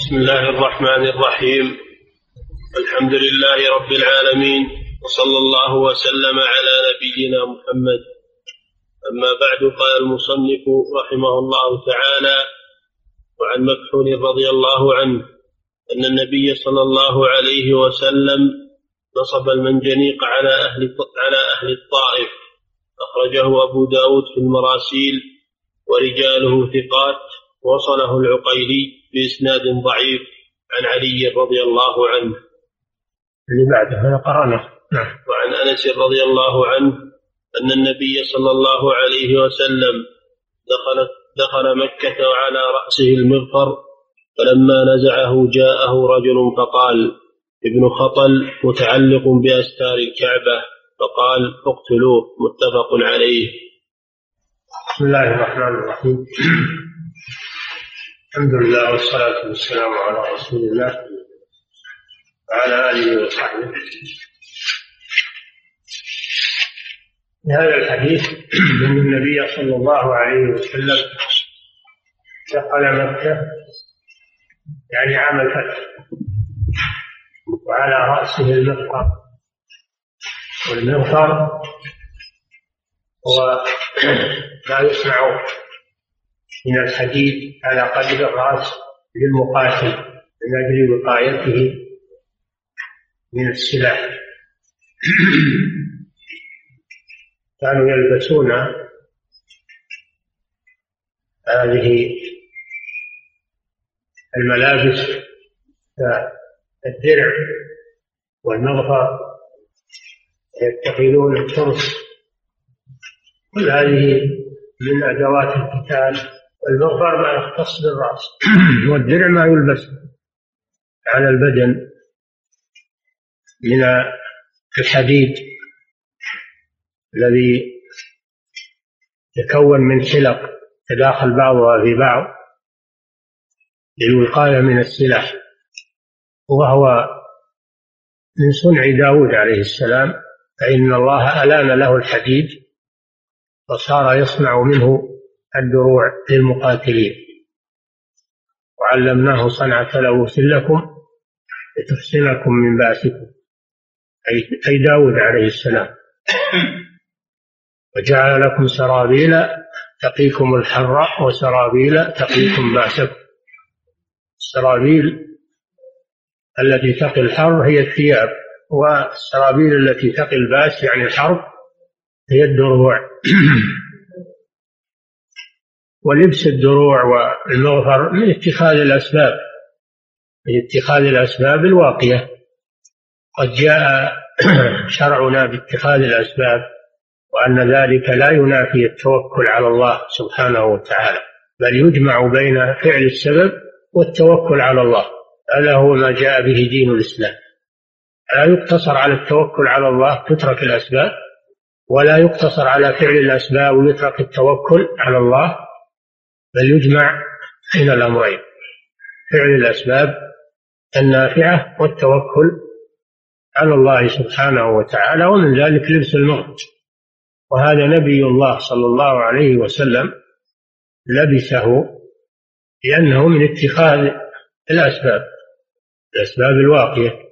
بسم الله الرحمن الرحيم. الحمد لله رب العالمين وصلى الله وسلم على نبينا محمد. أما بعد قال المصنف رحمه الله تعالى وعن مكحول رضي الله عنه أن النبي صلى الله عليه وسلم نصب المنجنيق على أهل على أهل الطائف. أخرجه أبو داود في المراسيل ورجاله ثقات. وصله العقيلي بإسناد ضعيف عن علي رضي الله عنه. اللي بعده هذا قرأنا. نعم. وعن أنس رضي الله عنه أن النبي صلى الله عليه وسلم دخل دخل مكة وعلى رأسه المغفر فلما نزعه جاءه رجل فقال ابن خطل متعلق بأستار الكعبة. فقال اقتلوه. متفق عليه. بسم الله الرحمن الرحيم. الحمد لله والصلاة والسلام على رسول الله وعلى آله وصحبه. في هذا الحديث أن النبي صلى الله عليه وسلم دخل مكة يعني عام الفتح وعلى رأسه المغفر والمغفر هو ما يصنع من الحديد على قدر الرأس للمقاتل من أجل وقايته من السلاح. كانوا يلبسون هذه الملابس الدرع والمغفر يتخذون الترس كل هذه من أدوات القتال والمغفر ما يختص بالرأس والدرع ما يلبس على البدن من الحديد الذي يتكون من حلق تداخل بعضها في بعض للوقاية من السلاح وهو من صنع داود عليه السلام فإن الله ألان له الحديد وصار يصنع منه الدروع للمقاتلين. وعلمناه صنعة لبوس لكم لتحسنكم من بأسكم أي أي داود عليه السلام. وجعل لكم سرابيل تقيكم الحر وسرابيل تقيكم بأسكم. السرابيل التي تقي الحر هي الثياب والسرابيل التي تقي البأس يعني الحرب هي الدروع. ولبس الدروع والمغفر من اتخاذ الأسباب من اتخاذ الأسباب الواقية. قد جاء شرعنا باتخاذ الأسباب وأن ذلك لا ينافي التوكل على الله سبحانه وتعالى بل يجمع بين فعل السبب والتوكل على الله. هذا هو ما جاء به دين الإسلام. لا يقتصر على التوكل على الله تترك الأسباب ولا يقتصر على فعل الأسباب ويترك التوكل على الله. بل يجمع بين الأمرين. فعل الأسباب النافعة والتوكل على الله سبحانه وتعالى ومن ذلك لبس الموت وهذا نبي الله صلى الله عليه وسلم لبسه لأنه من اتخاذ الأسباب الأسباب الواقية.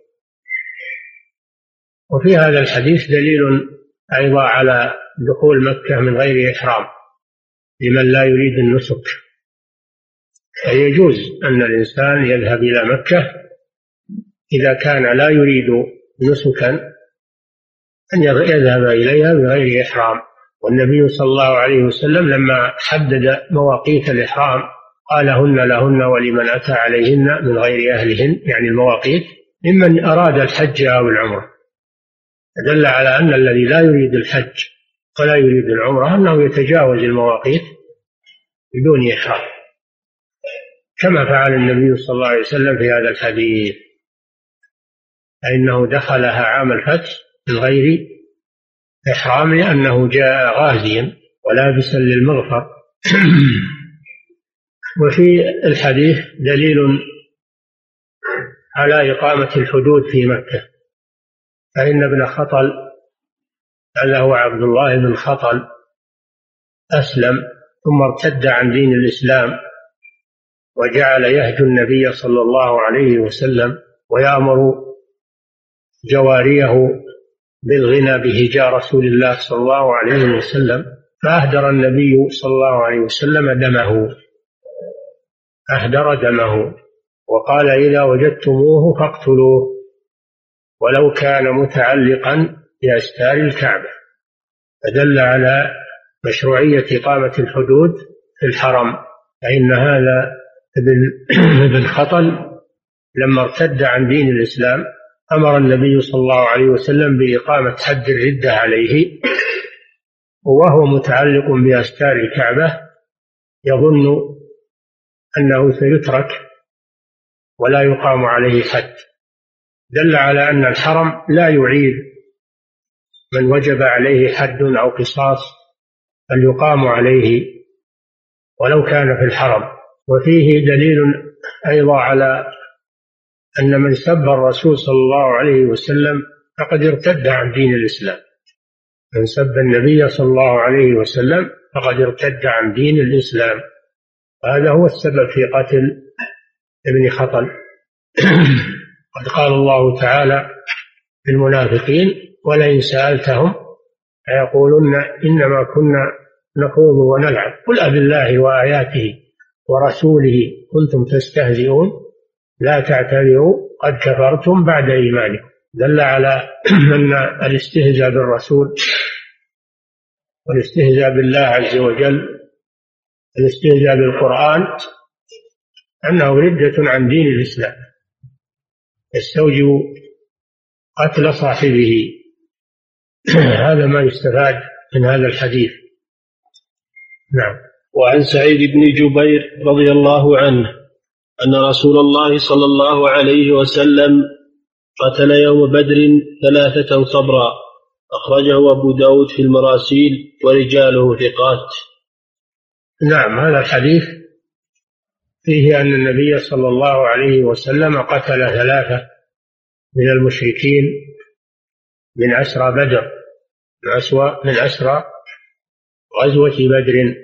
وفي هذا الحديث دليل أيضا على دخول مكة من غير إحرام. لمن لا يريد النسك. فيجوز أن الإنسان يذهب إلى مكة إذا كان لا يريد نسكا أن يذهب إليها بغير إحرام. والنبي صلى الله عليه وسلم لما حدد مواقيت الإحرام قال هن لهن ولمن أتى عليهن من غير أهلهن. يعني المواقيت ممن أراد الحج أو العمرة. دل على أن الذي لا يريد الحج ولا يريد العمرة أنه يتجاوز المواقيت بدون إحرام كما فعل النبي صلى الله عليه وسلم في هذا الحديث. فإنه دخلها عام الفتح من غير إحرام لأنه جاء غازيا ولابسا للمغفر. وفي الحديث دليل على إقامة الحدود في مكة. فإن ابن خطل هو عبد الله بن خطل أسلم ثم ارتد عن دين الإسلام وجعل يهجو النبي صلى الله عليه وسلم ويأمر جواريه بالغنى بهجاء رسول الله صلى الله عليه وسلم فأهدر النبي صلى الله عليه وسلم دمه أهدر دمه وقال إذا وجدتموه فاقتلوه ولو كان متعلقا بأستار الكعبة فدل على مشروعية إقامة الحدود في الحرم فإن هذا ابن خطل لما ارتد عن دين الإسلام أمر النبي صلى الله عليه وسلم بإقامة حد الردة عليه وهو متعلق بأستار الكعبة يظن أنه سيترك ولا يقام عليه حد. دل على أن الحرم لا يعيد من وجب عليه حد أو قصاص بل يقام عليه ولو كان في الحرم. وفيه دليل أيضا على أن من سب الرسول صلى الله عليه وسلم فقد ارتد عن دين الإسلام. من سب النبي صلى الله عليه وسلم فقد ارتد عن دين الإسلام. وهذا هو السبب في قتل ابن خطل. قد قال الله تعالى في المنافقين ولئن سألتهم فيقولن إنما كنا نخوض ونلعب. قل أب الله وآياته ورسوله كنتم تستهزئون لا تعتذروا قد كفرتم بعد إيمانكم. دل على أن الاستهزاء بالرسول والاستهزاء بالله عز وجل الاستهزاء بالقرآن أنه ردة عن دين الإسلام. يستوجب قتل صاحبه هذا ما يستفاد من هذا الحديث. نعم. وعن سعيد بن جبير رضي الله عنه أن رسول الله صلى الله عليه وسلم قتل يوم بدر ثلاثة صبرا. أخرجه أبو داود في المراسيل ورجاله ثقات. نعم هذا الحديث فيه أن النبي صلى الله عليه وسلم قتل ثلاثة من المشركين من أسرى بدر من أسوأ من أسرى غزوة بدر.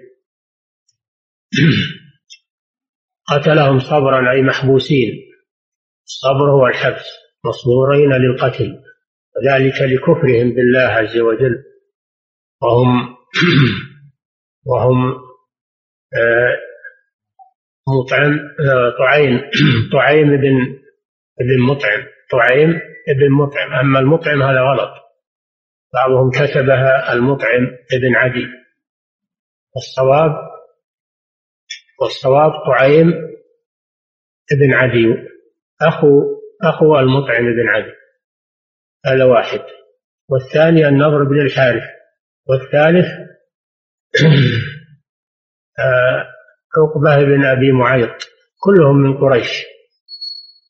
قتلهم صبرا أي محبوسين الصبر هو الحبس مصبورين للقتل وذلك لكفرهم بالله عز وجل. وهم وهم آه، مطعم آه، طعيم طعيم بن بن مطعم طعيم بن مطعم. أما المطعم هذا غلط. بعضهم كتبها المطعم بن عدي. والصواب والصواب طعيم بن عدي. أخو أخو المطعم بن عدي. هذا واحد. والثاني النضر بن الحارث. والثالث آه، عقبة بن أبي معيط. كلهم من قريش.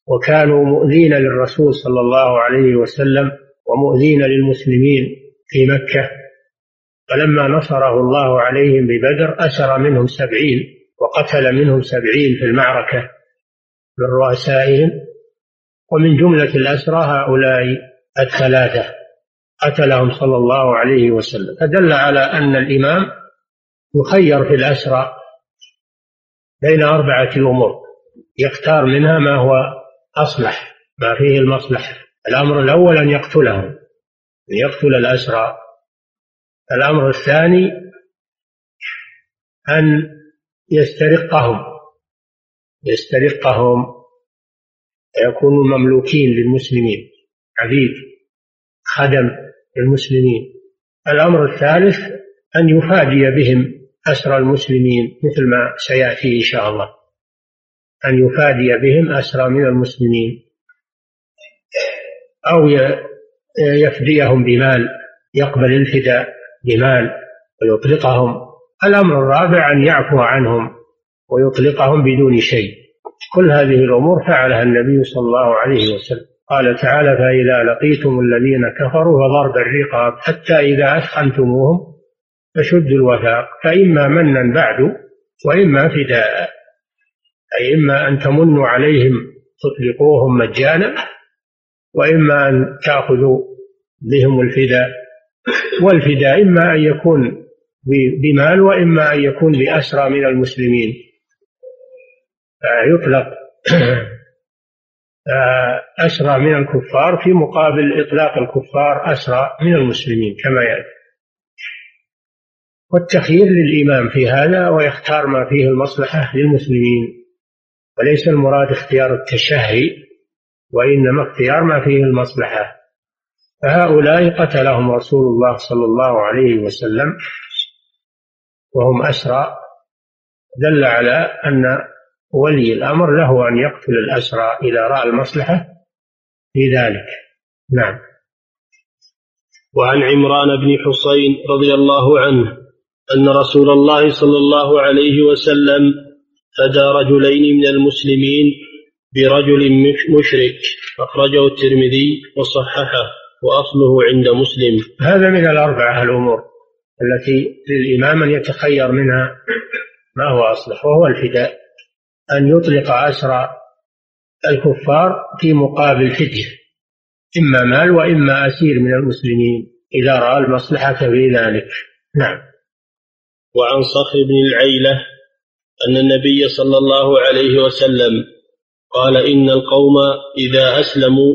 وكانوا مؤذين للرسول صلى الله عليه وسلم ومؤذين للمسلمين في مكة. فلما نصره الله عليهم ببدر أسر منهم سبعين وقتل منهم سبعين في المعركة من رؤسائهم. ومن جملة الأسرى هؤلاء الثلاثة قتلهم صلى الله عليه وسلم. فدل على أن الإمام يخير في الأسرى بين أربعة أمور يختار منها ما هو أصلح ما فيه المصلحة الأمر الأول أن يقتلهم أن يقتل الأسرى. الأمر الثاني أن يسترقهم يسترقهم. يكونوا مملوكين للمسلمين عبيد خدم للمسلمين. الأمر الثالث أن يفادي بهم أسرى المسلمين مثل ما سيأتي إن شاء الله. أن يفادي بهم أسرى من المسلمين أو يفديهم بمال يقبل الفداء بمال ويطلقهم. الأمر الرابع أن يعفو عنهم ويطلقهم بدون شيء. كل هذه الأمور فعلها النبي صلى الله عليه وسلم. قال تعالى فإذا لقيتم الذين كفروا فضرب الرقاب حتى إذا أثخنتموهم فشدوا الوثاق فإما منا بعد وإما فداء. أي إما أن تمنوا عليهم تطلقوهم مجانا وإما أن تأخذوا بهم الفداء. والفداء إما أن يكون بمال وإما أن يكون بأسرى من المسلمين. يطلق أسرى من الكفار في مقابل إطلاق الكفار أسرى من المسلمين كما يأتي. والتخيير للإمام في هذا ويختار ما فيه المصلحة للمسلمين. وليس المراد اختيار التشهي وإنما اختيار ما فيه المصلحة. فهؤلاء قتلهم رسول الله صلى الله عليه وسلم وهم أسرى. دل على أن ولي الأمر له أن يقتل الأسرى إذا رأى المصلحة في ذلك. نعم. وعن عمران بن حصين رضي الله عنه أن رسول الله صلى الله عليه وسلم فدى رجلين من المسلمين برجل مشرك أخرجه الترمذي وصححه وأصله عند مسلم. هذا من الأربعة الأمور التي للإمام أن يتخير منها ما هو أصلح وهو الفداء أن يطلق أسرى الكفار في مقابل فدية إما مال وإما أسير من المسلمين إذا رأى المصلحة في ذلك نعم. وعن صخر بن العيلة أن النبي صلى الله عليه وسلم قال إن القوم إذا أسلموا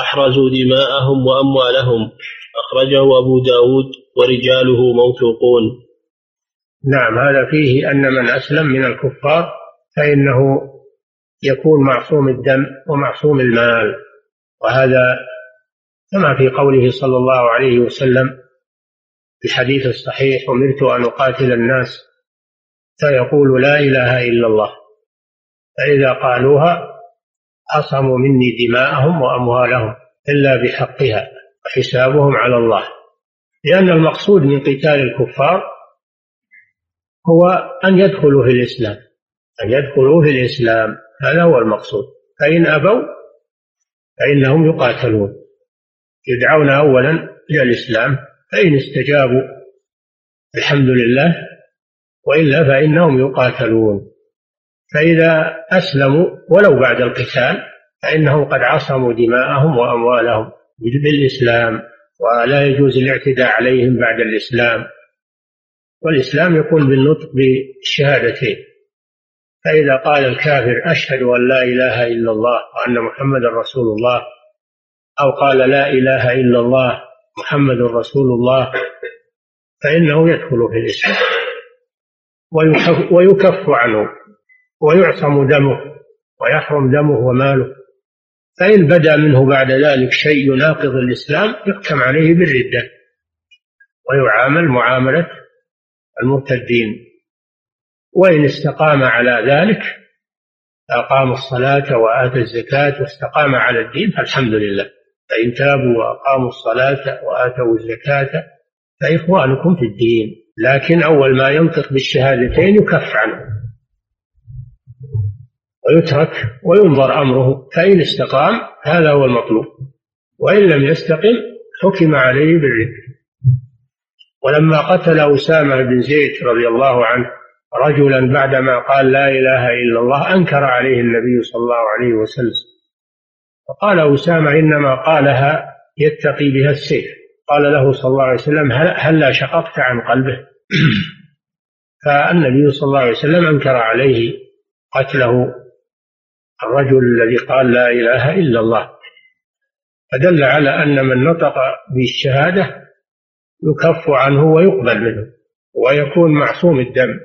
أحرزوا دماءهم وأموالهم. أخرجه أبو داود ورجاله موثوقون. نعم هذا فيه أن من أسلم من الكفار فإنه يكون معصوم الدم ومعصوم المال. وهذا كما في قوله صلى الله عليه وسلم الحديث الصحيح أمرت أن أقاتل الناس فيقول لا إله إلا الله. فإذا قالوها عصموا مني دماءهم وأموالهم إلا بحقها وحسابهم على الله. لأن المقصود من قتال الكفار هو أن يدخلوا في الإسلام. أن يدخلوا في الإسلام. هذا هو المقصود. فإن أبوا فإنهم يقاتلون. يدعون أولا إلى الإسلام. فإن استجابوا الحمد لله وإلا فإنهم يقاتلون. فإذا أسلموا ولو بعد القتال فإنهم قد عصموا دماءهم وأموالهم بالإسلام ولا يجوز الاعتداء عليهم بعد الإسلام. والإسلام يكون بالنطق بالشهادتين فإذا قال الكافر أشهد أن لا إله إلا الله وأن محمدا رسول الله أو قال لا إله إلا الله محمد رسول الله فإنه يدخل في الإسلام. ويكف عنه ويعصم دمه ويحرم دمه وماله. فإن بدا منه بعد ذلك شيء يناقض الإسلام يحكم عليه بالردة ويعامل معاملة المرتدين. وإن استقام على ذلك أقام الصلاة وآتى الزكاة واستقام على الدين فالحمد لله. فإن تابوا وأقاموا الصلاة وآتوا الزكاة فإخوانكم في الدين. لكن أول ما ينطق بالشهادتين يكف عنه ويترك وينظر أمره فإن استقام هذا هو المطلوب وإن لم يستقم حكم عليه بالرد ولما قتل أسامة بن زيد رضي الله عنه رجلا بعدما قال لا إله إلا الله أنكر عليه النبي صلى الله عليه وسلم. فقال أسامة إنما قالها يتقي بها السيف. قال له صلى الله عليه وسلم هل لا شققت عن قلبه؟ فالنبي صلى الله عليه وسلم أنكر عليه قتله. الرجل الذي قال لا إله إلا الله. فدل على أن من نطق بالشهادة يكف عنه ويقبل منه ويكون معصوم الدم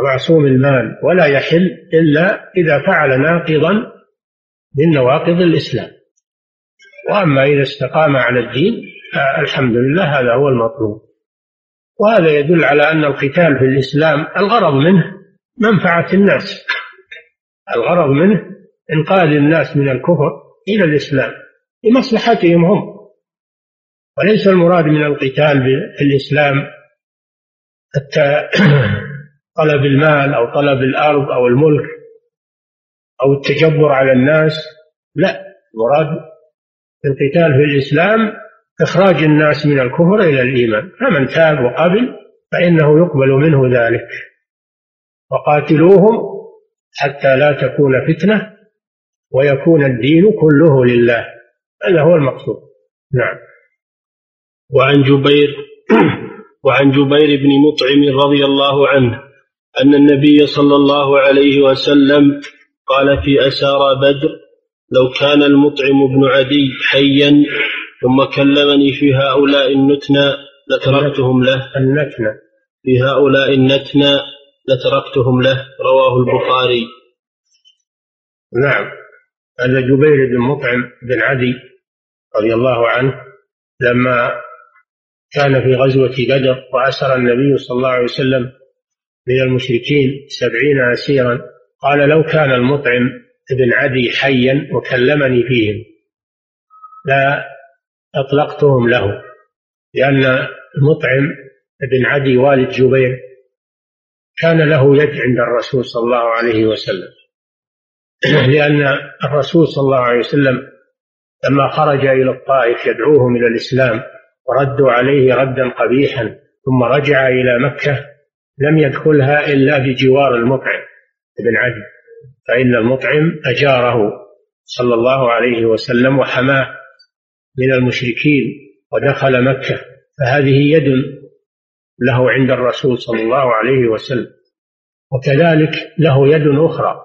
ومعصوم المال ولا يحل إلا إذا فعل ناقضا من نواقض الإسلام. وأما إذا استقام على الدين الحمد لله هذا هو المطلوب. وهذا يدل على أن القتال في الإسلام الغرض منه منفعة الناس. الغرض منه إنقاذ الناس من الكفر إلى الإسلام لمصلحتهم هم. وليس المراد من القتال في الإسلام حتى طلب المال أو طلب الأرض أو الملك أو التجبر على الناس لا مراد القتال في الإسلام إخراج الناس من الكفر إلى الإيمان. فمن تاب وقبل فإنه يقبل منه ذلك. وقاتلوهم حتى لا تكون فتنة ويكون الدين كله لله. هذا هو المقصود. نعم. وعن جبير وعن جبير بن مطعم رضي الله عنه أن النبي صلى الله عليه وسلم قال في أسارى بدر لو كان المطعم بن عدي حيا ثم كلمني في هؤلاء النتنى لتركتهم له. النتنى في هؤلاء النتنى لتركتهم له رواه البخاري. نعم. هذا جبير بن مطعم بن عدي رضي الله عنه لما كان في غزوة بدر وأسر النبي صلى الله عليه وسلم من المشركين سبعين أسيرا قال لو كان المطعم بن عدي حيا وكلمني فيهم لا أطلقتهم له لأن المطعم بن عدي والد جبير كان له يد عند الرسول صلى الله عليه وسلم. لأن الرسول صلى الله عليه وسلم لما خرج إلى الطائف يدعوهم إلى الإسلام وردوا عليه ردا قبيحا ثم رجع إلى مكة لم يدخلها إلا بجوار المطعم بن عدي فإن المطعم أجاره صلى الله عليه وسلم وحماه. من المشركين ودخل مكة فهذه يد له عند الرسول صلى الله عليه وسلم. وكذلك له يد أخرى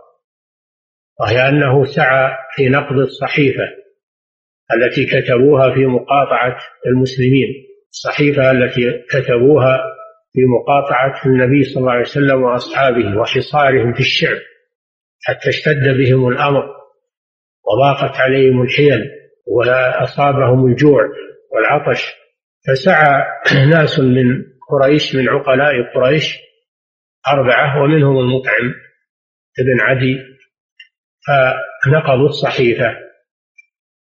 وهي أنه سعى في نقض الصحيفة التي كتبوها في مقاطعة المسلمين الصحيفة التي كتبوها في مقاطعة النبي صلى الله عليه وسلم وأصحابه وحصارهم في الشعب حتى اشتد بهم الأمر وضاقت عليهم الحيل. وأصابهم الجوع والعطش. فسعى ناس من قريش من عقلاء قريش أربعة ومنهم المطعم ابن عدي. فنقضوا الصحيفة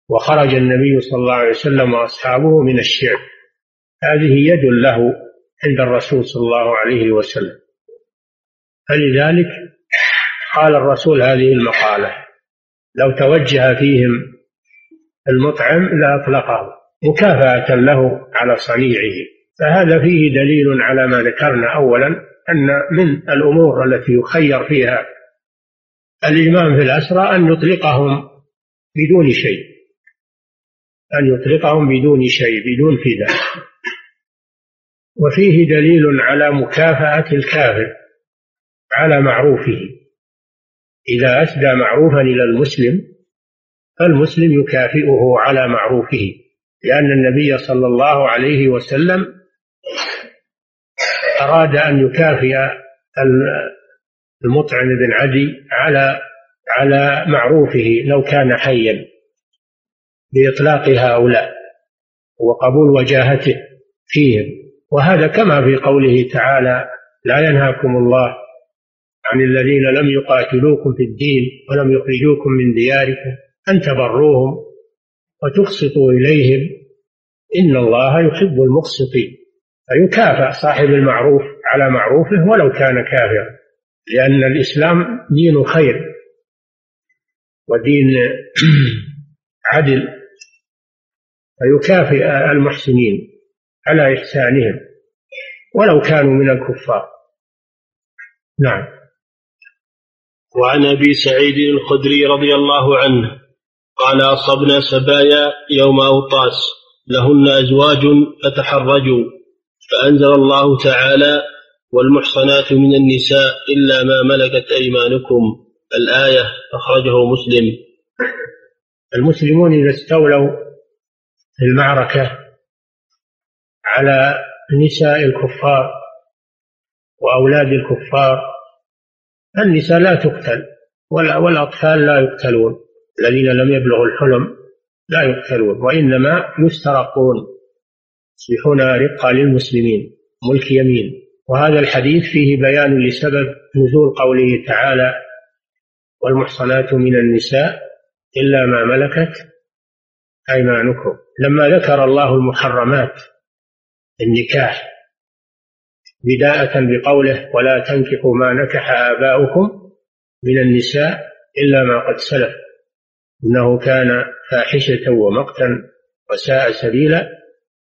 وخرج النبي صلى الله عليه وسلم وأصحابه من الشعب هذه يد له عند الرسول صلى الله عليه وسلم. فلذلك قال الرسول هذه المقالة لو توجه فيهم المطعم لأطلقه مكافأة له على صنيعه. فهذا فيه دليل على ما ذكرنا أولا أن من الأمور التي يخير فيها الإمام في الأسرى أن يطلقهم بدون شيء. أن يطلقهم بدون شيء بدون فداء. وفيه دليل على مكافأة الكافر على معروفه. إذا أسدى معروفا إلى المسلم فالمسلم يكافئه على معروفه لأن النبي صلى الله عليه وسلم أراد أن يكافئ المطعم بن عدي على على معروفه لو كان حيا بإطلاق هؤلاء وقبول وجاهته فيهم. وهذا كما في قوله تعالى لا ينهاكم الله عن الذين لم يقاتلوكم في الدين ولم يخرجوكم من دياركم. أن تبروهم وتقسطوا إليهم. إن الله يحب المقسطين فيكافأ صاحب المعروف على معروفه ولو كان كافرا. لأن الإسلام دين خير ودين عدل. فيكافئ المحسنين على إحسانهم ولو كانوا من الكفار. نعم. وعن أبي سعيد الخدري رضي الله عنه قال أصبنا سبايا يوم أوطاس لهن أزواج فتحرجوا فأنزل الله تعالى والمحصنات من النساء إلا ما ملكت أيمانكم الآية أخرجه مسلم. المسلمون إذا استولوا في المعركة على نساء الكفار وأولاد الكفار النساء لا تقتل والأطفال لا يقتلون. الذين لم يبلغوا الحلم لا يقتلون وإنما يسترقون. يصبحون رقة للمسلمين ملك يمين. وهذا الحديث فيه بيان لسبب نزول قوله تعالى والمحصنات من النساء إلا ما ملكت أيمانكم. لما ذكر الله المحرمات النكاح بداءة بقوله ولا تنكحوا ما نكح آباؤكم من النساء إلا ما قد سلف. إنه كان فاحشة ومقتا وساء سبيلا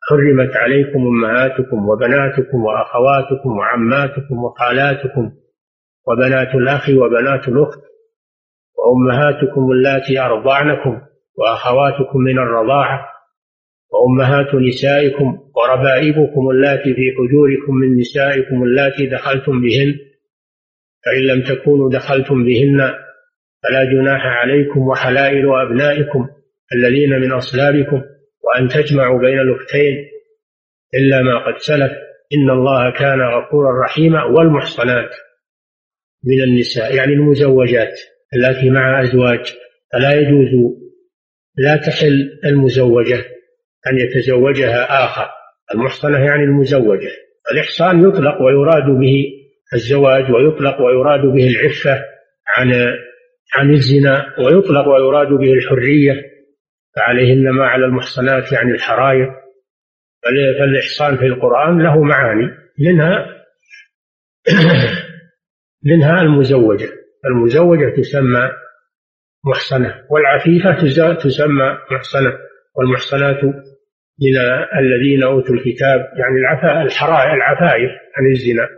حرمت عليكم أمهاتكم وبناتكم وأخواتكم وعماتكم وخالاتكم وبنات الأخ وبنات الأخت وأمهاتكم اللاتي أرضعنكم وأخواتكم من الرضاعة وأمهات نسائكم وربائبكم اللاتي في حجوركم من نسائكم اللاتي دخلتم بهن فإن لم تكونوا دخلتم بهن فلا جناح عليكم وحلائل أبنائكم الذين من أصلابكم وأن تجمعوا بين الأختين إلا ما قد سلف. إن الله كان غفورا رحيما. والمحصنات من النساء يعني المزوجات التي مع أزواج فلا يجوز لا تحل المزوجة أن يتزوجها آخر. المحصنة يعني المزوجة. الإحصان يطلق ويراد به الزواج ويطلق ويراد به العفة عن عن الزنا ويطلق ويراد به الحرية فعليهن ما على المحصنات يعني الحراير فالإحصان في القرآن له معاني منها منها المزوجة. المزوجة تسمى محصنة والعفيفة تسمى محصنة. والمحصنات من الذين أوتوا الكتاب يعني العفاء الحرائر العفائف عن الزنا.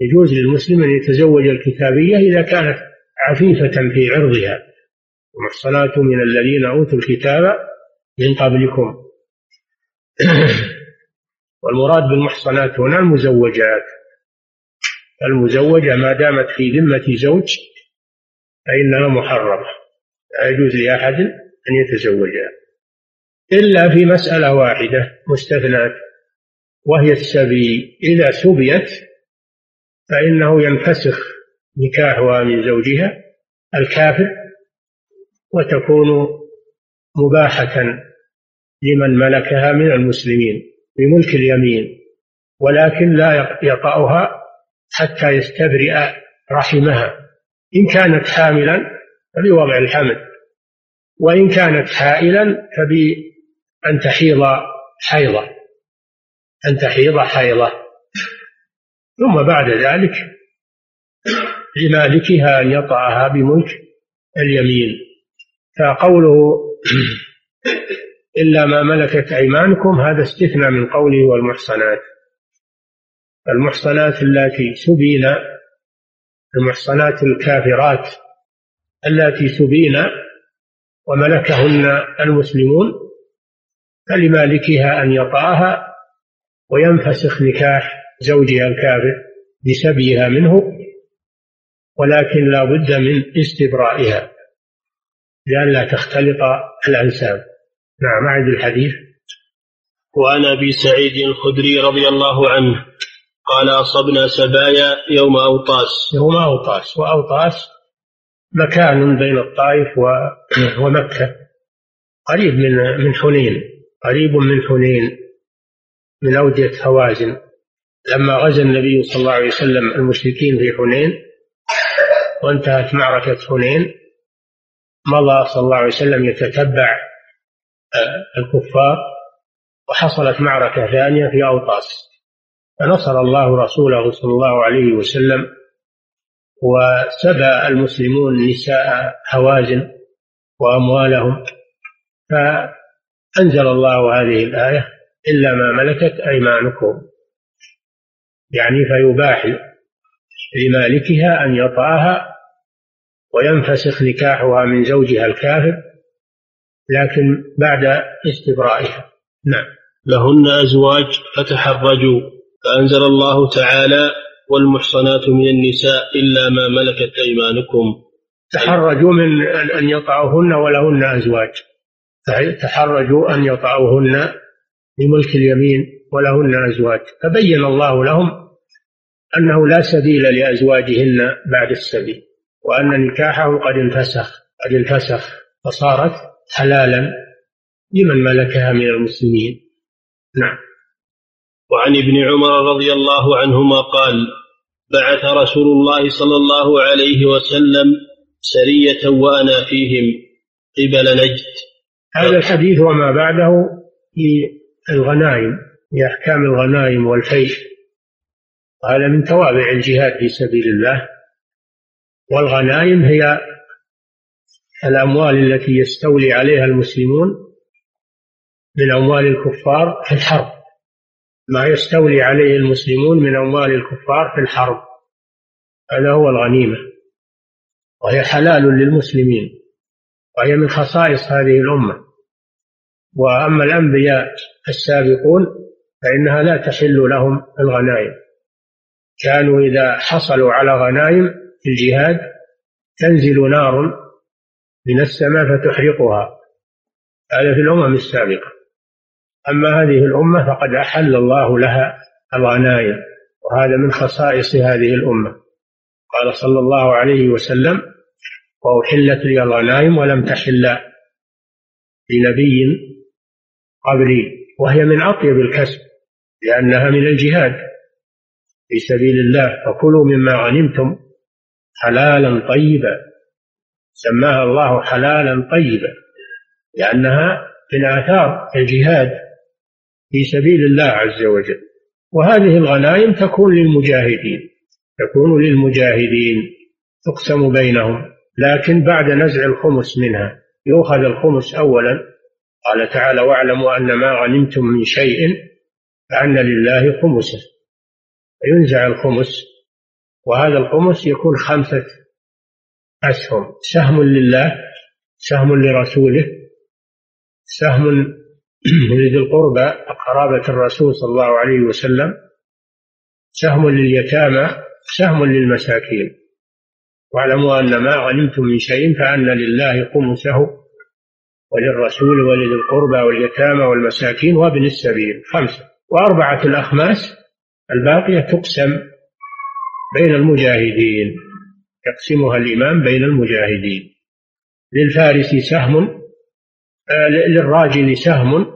يجوز للمسلم أن يتزوج الكتابية إذا كانت عفيفة في عرضها. المحصنات من الذين أوتوا الكتاب من قبلكم. والمراد بالمحصنات هنا المزوجات. المزوجة ما دامت في ذمة زوج فإنها محرمة. لا يجوز لأحد أن يتزوجها. إلا في مسألة واحدة مستثنات وهي السبي. إذا سبيت فإنه ينفسخ. نكاحها من زوجها الكافر وتكون مباحة لمن ملكها من المسلمين بملك اليمين ولكن لا يطأها حتى يستبرئ رحمها. إن كانت حاملا فبوضع الحمل وإن كانت حائلا فبأن تحيض حيضة أن تحيض حيضة. ثم بعد ذلك لمالكها أن يطعها بملك اليمين. فقوله إلا ما ملكت أيمانكم هذا استثنى من قوله والمحصنات. المحصنات التي سبين المحصنات الكافرات التي سبين وملكهن المسلمون فلمالكها أن يطاها وينفسخ نكاح زوجها الكافر بسبيها منه. ولكن لا بد من استبرائها لئلا تختلط الأنساب. نعم أعد الحديث. وعن أبي سعيد الخدري رضي الله عنه قال أصبنا سبايا يوم أوطاس. يوم أوطاس. وأوطاس مكان بين الطائف ومكة قريب من من حنين. قريب من حنين من أودية هوازن. لما غزا النبي صلى الله عليه وسلم المشركين في حنين وانتهت معركة حنين مضى صلى الله عليه وسلم يتتبع آه، الكفار وحصلت معركة ثانية في أوطاس. فنصر الله رسوله صلى الله عليه وسلم وسبى المسلمون نساء هوازن وأموالهم. فأنزل الله هذه الآية إلا ما ملكت أيمانكم. يعني فيباح لمالكها أن يطأها وينفسخ نكاحها من زوجها الكافر لكن بعد استبرائها. نعم. لهن أزواج فتحرجوا فأنزل الله تعالى والمحصنات من النساء إلا ما ملكت أيمانكم. تحرجوا من أن يطعوهن ولهن أزواج. تحرجوا أن يطعوهن بملك اليمين ولهن أزواج. فبين الله لهم أنه لا سبيل لأزواجهن بعد السبيل. وأن نكاحه قد انفسخ قد انفسخ فصارت حلالا لمن ملكها من المسلمين. نعم. وعن ابن عمر رضي الله عنهما قال بعث رسول الله صلى الله عليه وسلم سرية وأنا فيهم قبل نجد. هذا الحديث وما بعده في الغنائم في أحكام الغنائم والفيء وهذا من توابع الجهاد في سبيل الله. والغنائم هي الأموال التي يستولي عليها المسلمون من أموال الكفار في الحرب. ما يستولي عليه المسلمون من أموال الكفار في الحرب. هذا هو الغنيمة. وهي حلال للمسلمين. وهي من خصائص هذه الأمة. وأما الأنبياء السابقون فإنها لا تحل لهم الغنائم. كانوا إذا حصلوا على غنائم في الجهاد تنزل نار من السماء فتحرقها. هذا في الأمم السابقة. أما هذه الأمة فقد أحل الله لها الغنائم وهذا من خصائص هذه الأمة. قال صلى الله عليه وسلم وأحلت لي الغنائم ولم تحل لنبي قبلي وهي من أطيب الكسب لأنها من الجهاد. في سبيل الله فكلوا مما غنمتم حلالا طيبا. سماها الله حلالا طيبا لأنها من آثار الجهاد في سبيل الله عز وجل. وهذه الغنائم تكون للمجاهدين تكون للمجاهدين تقسم بينهم. لكن بعد نزع الخمس منها يؤخذ الخمس أولا. قال تعالى واعلموا أن ما غنمتم من شيء فأن لله خمسه. فينزع الخمس وهذا الخمس يكون خمسة أسهم سهم لله سهم لرسوله سهم لذي القربى قرابة الرسول صلى الله عليه وسلم سهم لليتامى سهم للمساكين. واعلموا أن ما غنمتم من شيء فأن لله خمسه وللرسول ولذي القربى واليتامى والمساكين وابن السبيل. خمسة. وأربعة الأخماس الباقية تقسم بين المجاهدين يقسمها الإمام بين المجاهدين. للفارس سهم آه، للراجل سهم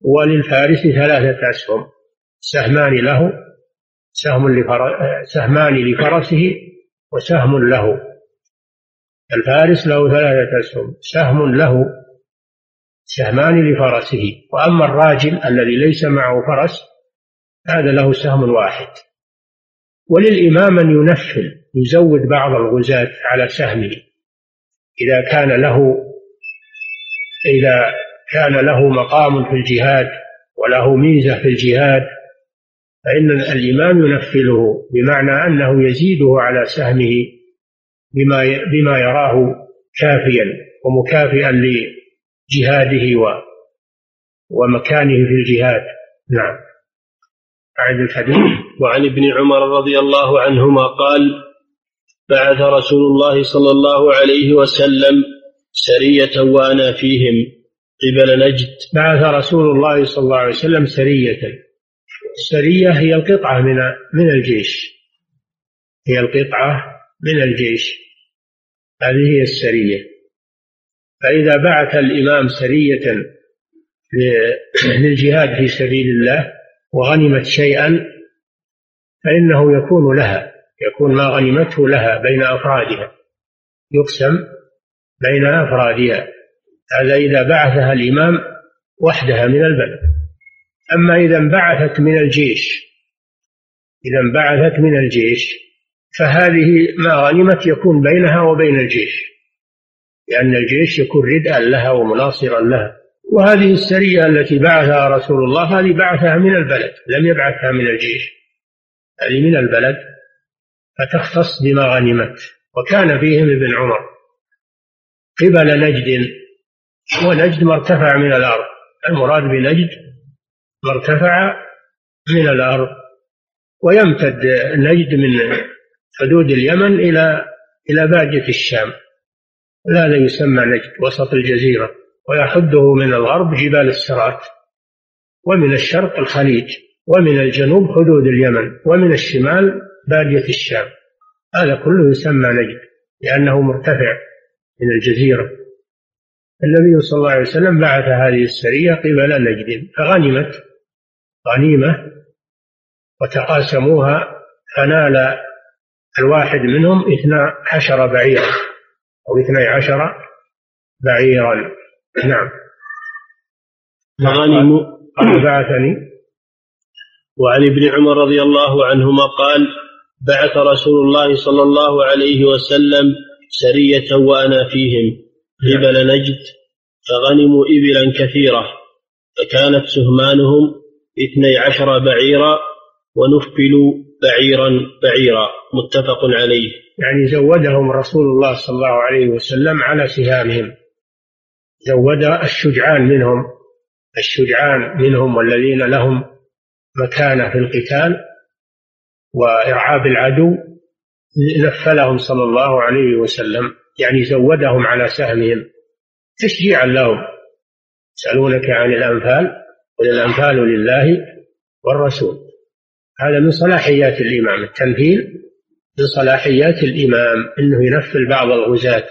وللفارس ثلاثة أسهم. سهمان له سهم لفر... سهمان لفرسه وسهم له. الفارس له ثلاثة أسهم سهم له سهمان لفرسه. وأما الراجل الذي ليس معه فرس هذا له سهم واحد. وللإمام أن ينفل يزود بعض الغزاة على سهمه. إذا كان له إذا كان له مقام في الجهاد وله ميزة في الجهاد فإن الإمام ينفله بمعنى أنه يزيده على سهمه بما بما يراه كافيا ومكافئا لجهاده ومكانه في الجهاد. نعم. أعد الحديث. وعن ابن عمر رضي الله عنهما قال بعث رسول الله صلى الله عليه وسلم سرية وأنا فيهم قبل نجد. بعث رسول الله صلى الله عليه وسلم سرية. السرية هي القطعة من من الجيش. هي القطعة من الجيش. هذه هي السرية. فإذا بعث الإمام سرية للجهاد في سبيل الله وغنمت شيئا فإنه يكون لها يكون ما غنمته لها بين أفرادها. يقسم بين أفرادها. هذا إذا بعثها الإمام وحدها من البلد. أما إذا انبعثت من الجيش إذا انبعثت من الجيش فهذه ما غنمت يكون بينها وبين الجيش. لأن الجيش يكون ردءا لها ومناصرا لها. وهذه السرية التي بعثها رسول الله هذه بعثها من البلد لم يبعثها من الجيش. هذه من البلد فتختص بما غنمت. وكان فيهم ابن عمر. قبل نجد ونجد مرتفع من الأرض. المراد بنجد مرتفع من الأرض. ويمتد نجد من حدود اليمن إلى إلى باجة الشام. هذا يسمى نجد وسط الجزيرة. ويحده من الغرب جبال السرات ومن الشرق الخليج. ومن الجنوب حدود اليمن ومن الشمال بادية الشام. هذا كله يسمى نجد لأنه مرتفع من الجزيرة. النبي صلى الله عليه وسلم بعث هذه السرية قبل نجد فغنمت غنيمة وتقاسموها فنال الواحد منهم اثنا عشر بعيرا أو اثني عشر بعيرا. نعم. فغنموا. بعثني. وعن ابن عمر رضي الله عنهما قال بعث رسول الله صلى الله عليه وسلم سرية وأنا فيهم قبل نجد فغنموا إبلا كثيرة فكانت سهمانهم اثني عشر بعيرا ونفلوا بعيرا بعيرا متفق عليه. يعني زودهم رسول الله صلى الله عليه وسلم على سهامهم. زود الشجعان منهم الشجعان منهم والذين لهم مكانة في القتال وإرعاب العدو نفلهم صلى الله عليه وسلم يعني زودهم على سهمهم تشجيعا لهم. يسألونك عن الأنفال قل الأنفال لله والرسول. هذا من صلاحيات الإمام. التنفيل من صلاحيات الإمام أنه ينفل بعض الغزاة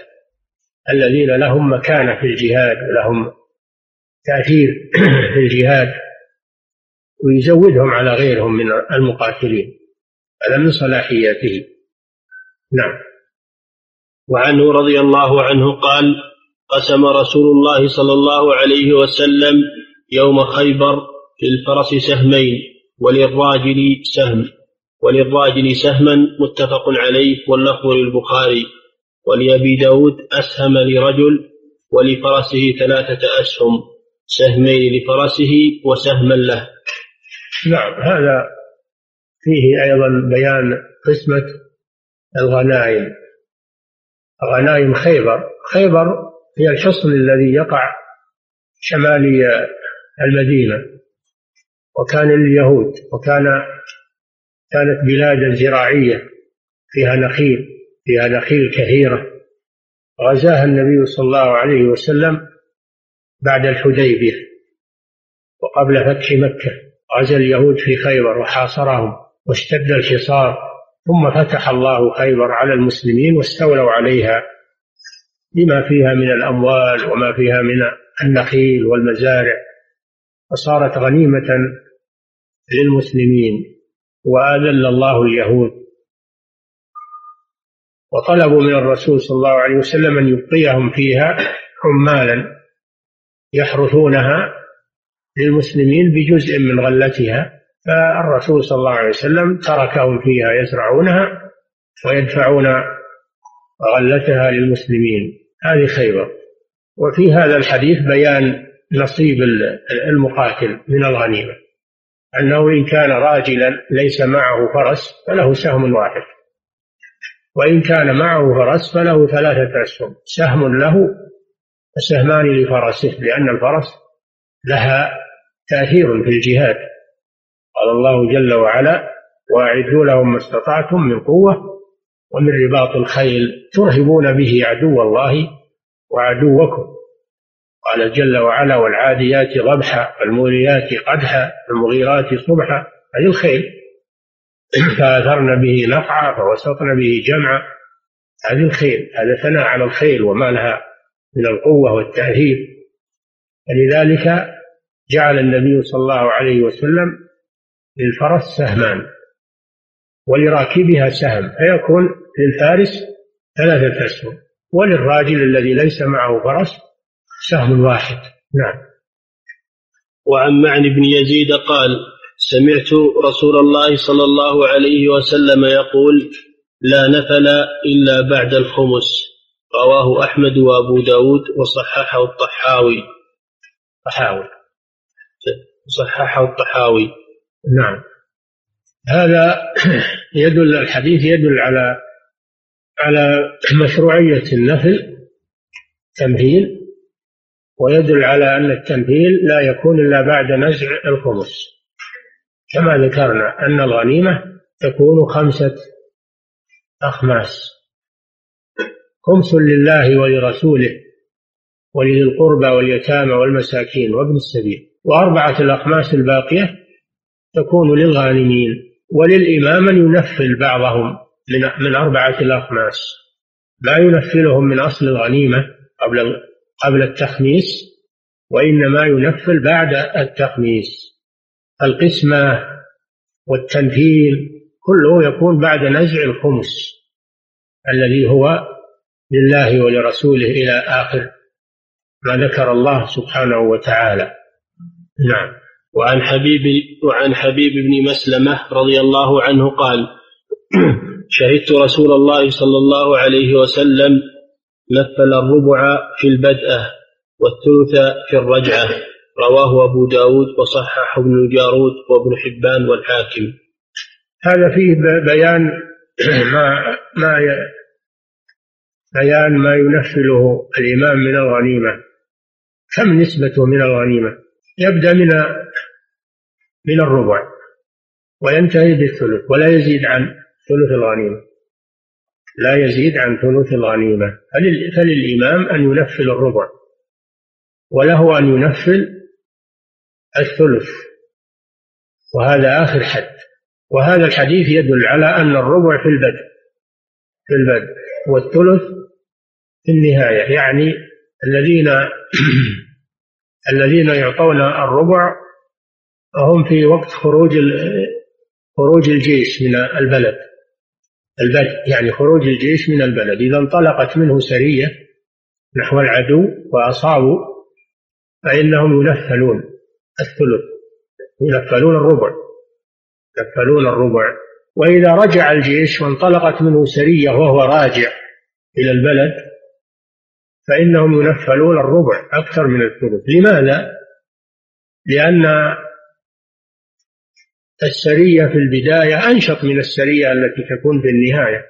الذين لهم مكانة في الجهاد ولهم تأثير في الجهاد. ويزودهم على غيرهم من المقاتلين. هذا من صلاحياته. نعم. وعنه رضي الله عنه قال قسم رسول الله صلى الله عليه وسلم يوم خيبر في الفرس سهمين وللراجل سهم وللراجل سهما متفق عليه واللفظ للبخاري ولأبي داود أسهم لرجل ولفرسه ثلاثة أسهم سهمين لفرسه وسهما له. نعم هذا فيه أيضا بيان قسمة الغنائم. غنائم خيبر. خيبر هي الحصن الذي يقع شمالي المدينة وكان لليهود وكان كانت بلادا زراعية فيها نخيل فيها نخيل كثيرة. غزاها النبي صلى الله عليه وسلم بعد الحديبية وقبل فتح مكة. غزا اليهود في خيبر وحاصرهم واشتد الحصار ثم فتح الله خيبر على المسلمين واستولوا عليها بما فيها من الأموال وما فيها من النخيل والمزارع. فصارت غنيمة للمسلمين وأذل الله اليهود. وطلبوا من الرسول صلى الله عليه وسلم أن يبقيهم فيها عمالا يحرثونها للمسلمين بجزء من غلتها فالرسول صلى الله عليه وسلم تركهم فيها يزرعونها ويدفعون غلتها للمسلمين. هذه خيبر. وفي هذا الحديث بيان نصيب المقاتل من الغنيمة. أنه إن كان راجلا ليس معه فرس فله سهم واحد. وإن كان معه فرس فله ثلاثة أسهم. سهم له وسهمان لفرسه لأن الفرس لها تأثير في الجهاد. قال الله جل وعلا وأعدوا لهم ما استطعتم من قوة ومن رباط الخيل ترهبون به عدو الله وعدوكم. قال جل وعلا والعاديات ضبحا فالموريات قدحا فالمغيرات صبحا. هذه الخيل. فأثرن به نفعا فوسطن به جمعا. هذه الخيل هذا ثناء على الخيل وما لها من القوة والتأثير. فلذلك جعل النبي صلى الله عليه وسلم للفرس سهمان ولراكبها سهم فيكون للفارس ثلاثة أسهم وللراجل الذي ليس معه فرس سهم واحد. نعم. وعن معن بن يزيد قال سمعت رسول الله صلى الله عليه وسلم يقول لا نفل إلا بعد الخمس. رواه أحمد وأبو داود وصححه الطحاوي. طحاوي. صححه الطحاوي. نعم. هذا يدل الحديث يدل على على مشروعية النفل تمثيل ويدل على أن التمثيل لا يكون إلا بعد نزع الخمس كما ذكرنا أن الغنيمة تكون خمسة أخماس. خمس لله ولرسوله ولذي القربى واليتامى والمساكين وابن السبيل. وأربعة الأخماس الباقية تكون للغانمين وللإمام أن ينفل بعضهم من من أربعة الأخماس لا ينفلهم من أصل الغنيمة قبل قبل التخميس وإنما ينفل بعد التخميس. القسمة والتنفيل كله يكون بعد نزع الخمس الذي هو لله ولرسوله إلى آخر ما ذكر الله سبحانه وتعالى. نعم. وعن حبيب وعن حبيب بن مسلمة رضي الله عنه قال شهدت رسول الله صلى الله عليه وسلم نفل الربع في البدءة والثلث في الرجعة. رواه أبو داود وصححه ابن الجارود وابن حبان والحاكم. هذا فيه بيان ما ما بيان ما ينفله الإمام من الغنيمة. كم نسبته من الغنيمة؟ يبدأ من من الربع وينتهي بالثلث ولا يزيد عن ثلث الغنيمة. لا يزيد عن ثلث الغنيمة. فللإمام أن ينفل الربع وله أن ينفل الثلث. وهذا آخر حد. وهذا الحديث يدل على أن الربع في البدء في البدء والثلث في النهاية. يعني الذين الذين يعطون الربع هم في وقت خروج خروج الجيش من البلد. البدء يعني خروج الجيش من البلد. إذا انطلقت منه سرية نحو العدو وأصابوا فإنهم ينفلون الثلث. ينفلون الربع. ينفلون الربع. وإذا رجع الجيش وانطلقت منه سرية وهو راجع إلى البلد فإنهم ينفلون الربع أكثر من الثلث. لماذا؟ لأن السرية في البداية أنشط من السرية التي تكون في النهاية.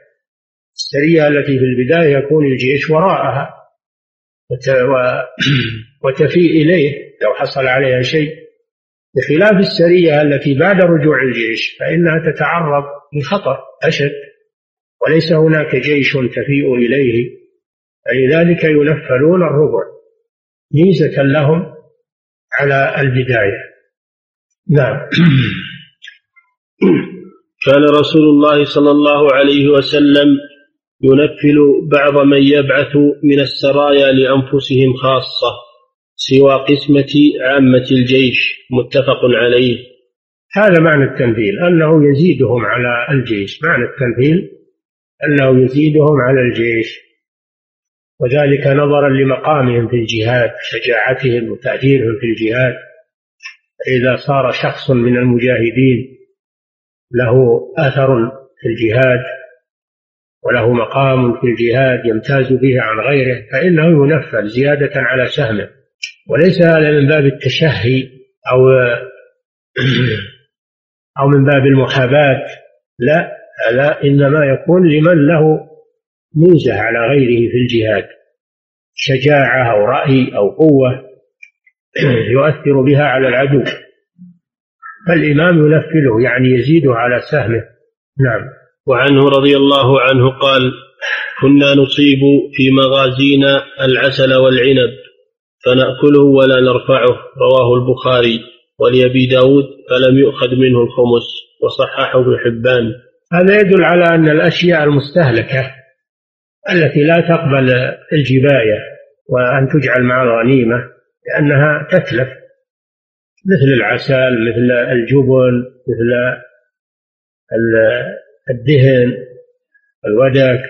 السرية التي في البداية يكون الجيش وراءها وتفيء إليه لو حصل عليها شيء. بخلاف السرية التي بعد رجوع الجيش فإنها تتعرض لخطر أشد وليس هناك جيش تفيء إليه. فلذلك ينفلون الربع ميزة لهم على البداية. نعم. كان رسول الله صلى الله عليه وسلم ينفل بعض من يبعث من السرايا لأنفسهم خاصة سوى قسمة عامة الجيش متفق عليه. هذا معنى التنفيل أنه يزيدهم على الجيش. معنى التنفيل أنه يزيدهم على الجيش. وذلك نظرا لمقامهم في الجهاد شجاعتهم وتأثيرهم في الجهاد. إذا صار شخص من المجاهدين له أثر في الجهاد وله مقام في الجهاد يمتاز به عن غيره فإنه ينفل زيادة على سهمه. وليس هذا من باب التشهي أو أو من باب المحاباة لا هذا إنما يكون لمن له ميزة على غيره في الجهاد شجاعة أو رأي أو قوة يؤثر بها على العدو. فالإمام ينفله يعني يزيده على سهمه. نعم. وعنه رضي الله عنه قال كنا نصيب في مغازينا العسل والعنب فنأكله ولا نرفعه. رواه البخاري. ولأبي داود فلم يؤخذ منه الخمس. وصححه ابن حبان. هذا يدل على أن الأشياء المستهلكة التي لا تقبل الجباية وأن تجعل مع الغنيمة لأنها تتلف. مثل العسل مثل الجبن مثل الدهن الودك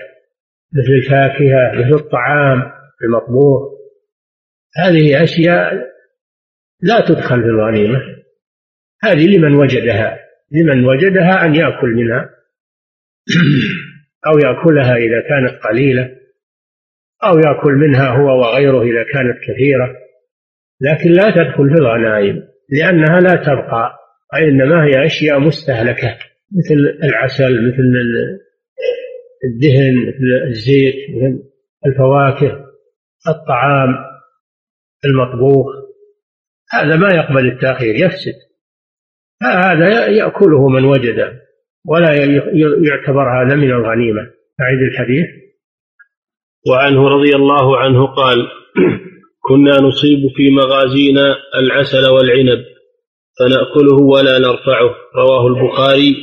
مثل الفاكهة مثل الطعام المطبوخ. هذه أشياء لا تدخل في الغنيمة. هذه لمن وجدها لمن وجدها أن يأكل منها. أو يأكلها إذا كانت قليلة أو يأكل منها هو وغيره إذا كانت كثيرة. لكن لا تدخل في الغنائم لأنها لا تبقى وإنما هي أشياء مستهلكة مثل العسل مثل الدهن مثل الزيت مثل الفواكه الطعام المطبوخ. هذا ما يقبل التأخير يفسد. هذا يأكله من وجده. ولا يعتبر هذا من الغنيمة. أعيد الحديث. وعنه رضي الله عنه قال كنا نصيب في مغازينا العسل والعنب فنأكله ولا نرفعه. رواه البخاري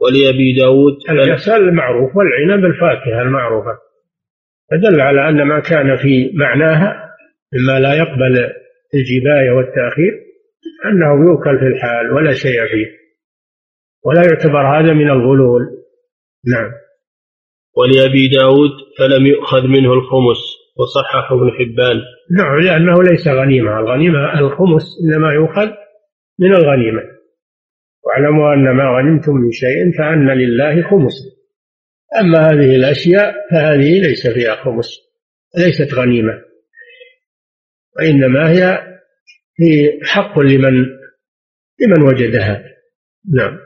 ولأبي داود. العسل المعروف والعنب الفاكهة المعروفة. فدل على أن ما كان في معناها مما لا يقبل الجباية والتأخير أنه يؤكل في الحال ولا شيء فيه. ولا يعتبر هذا من الغلول. نعم. ولأبي داود فلم يؤخذ منه الخمس وصححه ابن حبان. نعم لأنه ليس غنيمة. الغنيمة الخمس إنما يؤخذ من الغنيمة. واعلموا أن ما غنمتم من شيء فأن لله خمس. أما هذه الأشياء فهذه ليس فيها خمس ليست غنيمة. وإنما هي في حق لمن لمن وجدها. نعم.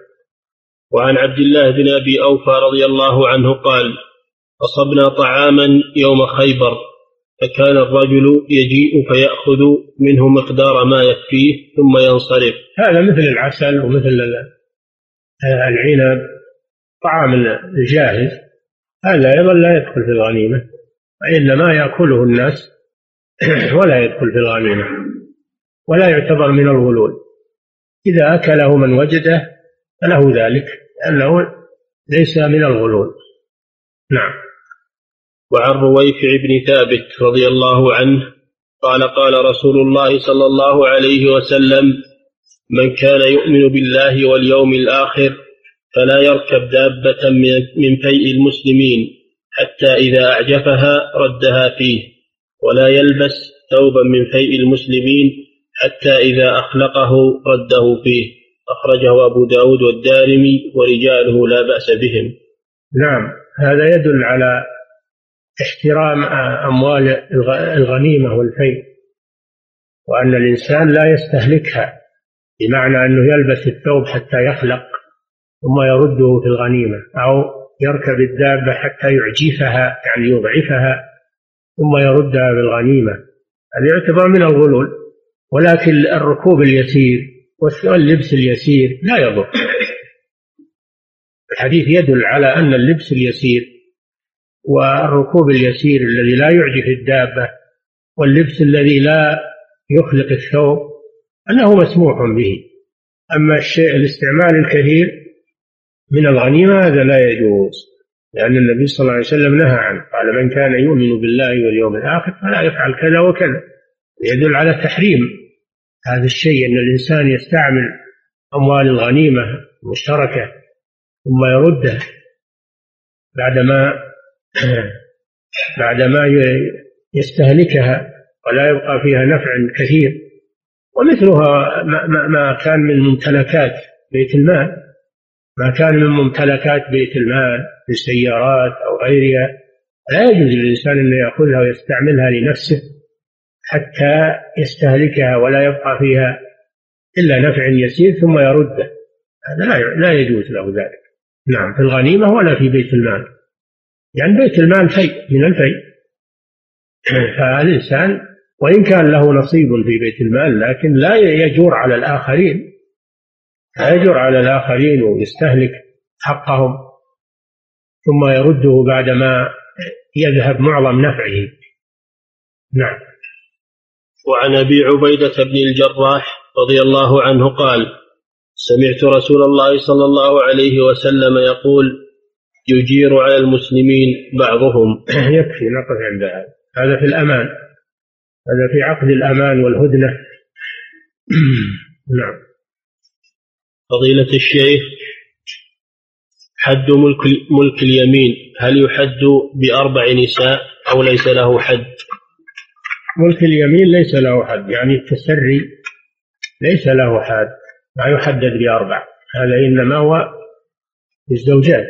وعن عبد الله بن أبي أوفى رضي الله عنه قال أصبنا طعاما يوم خيبر فكان الرجل يجيء فيأخذ منه مقدار ما يكفيه ثم ينصرف. هذا مثل العسل ومثل العنب طعام الجاهز هذا أيضا لا يدخل في الغنيمة وإنما يأكله الناس ولا يدخل في الغنيمة ولا يعتبر من الغلول. إذا أكله من وجده فله ذلك لأنه ليس من الغلول. نعم. وعن رويفع بن ثابت رضي الله عنه قال قال رسول الله صلى الله عليه وسلم من كان يؤمن بالله واليوم الآخر فلا يركب دابة من فيء المسلمين حتى إذا أعجفها ردها فيه ولا يلبس ثوبا من فيء المسلمين حتى إذا أخلقه رده فيه. أخرجه أبو داود والدارمي ورجاله لا بأس بهم. نعم هذا يدل على احترام أموال الغنيمة والفيء وأن الإنسان لا يستهلكها بمعنى أنه يلبس الثوب حتى يخلق ثم يرده في الغنيمة أو يركب الدابة حتى يعجفها يعني يضعفها ثم يردها في الغنيمة هذا يعتبر من الغلول ولكن الركوب اليسير واللبس اليسير لا يضر. الحديث يدل على أن اللبس اليسير والركوب اليسير الذي لا يعجف الدابة واللبس الذي لا يخلق الثوب أنه مسموح به. أما الشيء الاستعمال الكثير من الغنيمة هذا لا يجوز لأن النبي صلى الله عليه وسلم نهى عنه قال من كان يؤمن بالله واليوم الآخر فلا يفعل كذا وكذا. يدل على تحريم هذا الشيء أن الإنسان يستعمل أموال الغنيمة المشتركة ثم يردها بعدما بعدما يستهلكها ولا يبقى فيها نفع كثير. ومثلها ما كان من ممتلكات بيت المال. ما كان من ممتلكات بيت المال من سيارات أو غيرها. لا يجوز للإنسان أن يأخذها ويستعملها لنفسه. حتى يستهلكها ولا يبقى فيها إلا نفع يسير ثم يرده هذا لا لا يجوز له ذلك. نعم في الغنيمة ولا في بيت المال. يعني بيت المال شيء من الفيء. فالإنسان وإن كان له نصيب في بيت المال لكن لا يجور على الآخرين لا يجور على الآخرين ويستهلك حقهم ثم يرده بعدما يذهب معظم نفعه. نعم. وعن أبي عبيدة بن الجراح رضي الله عنه قال سمعت رسول الله صلى الله عليه وسلم يقول يجير على المسلمين بعضهم. يكفي نقف عند هذا. هذا في الأمان. هذا في عقد الأمان والهدنة. نعم. فضيلة الشيخ حد ملك ملك اليمين هل يحد بأربع نساء أو ليس له حد؟ ملك اليمين ليس له حد. يعني التسري ليس له حد ما يحدد بأربع. هذا إنما هو الزوجات.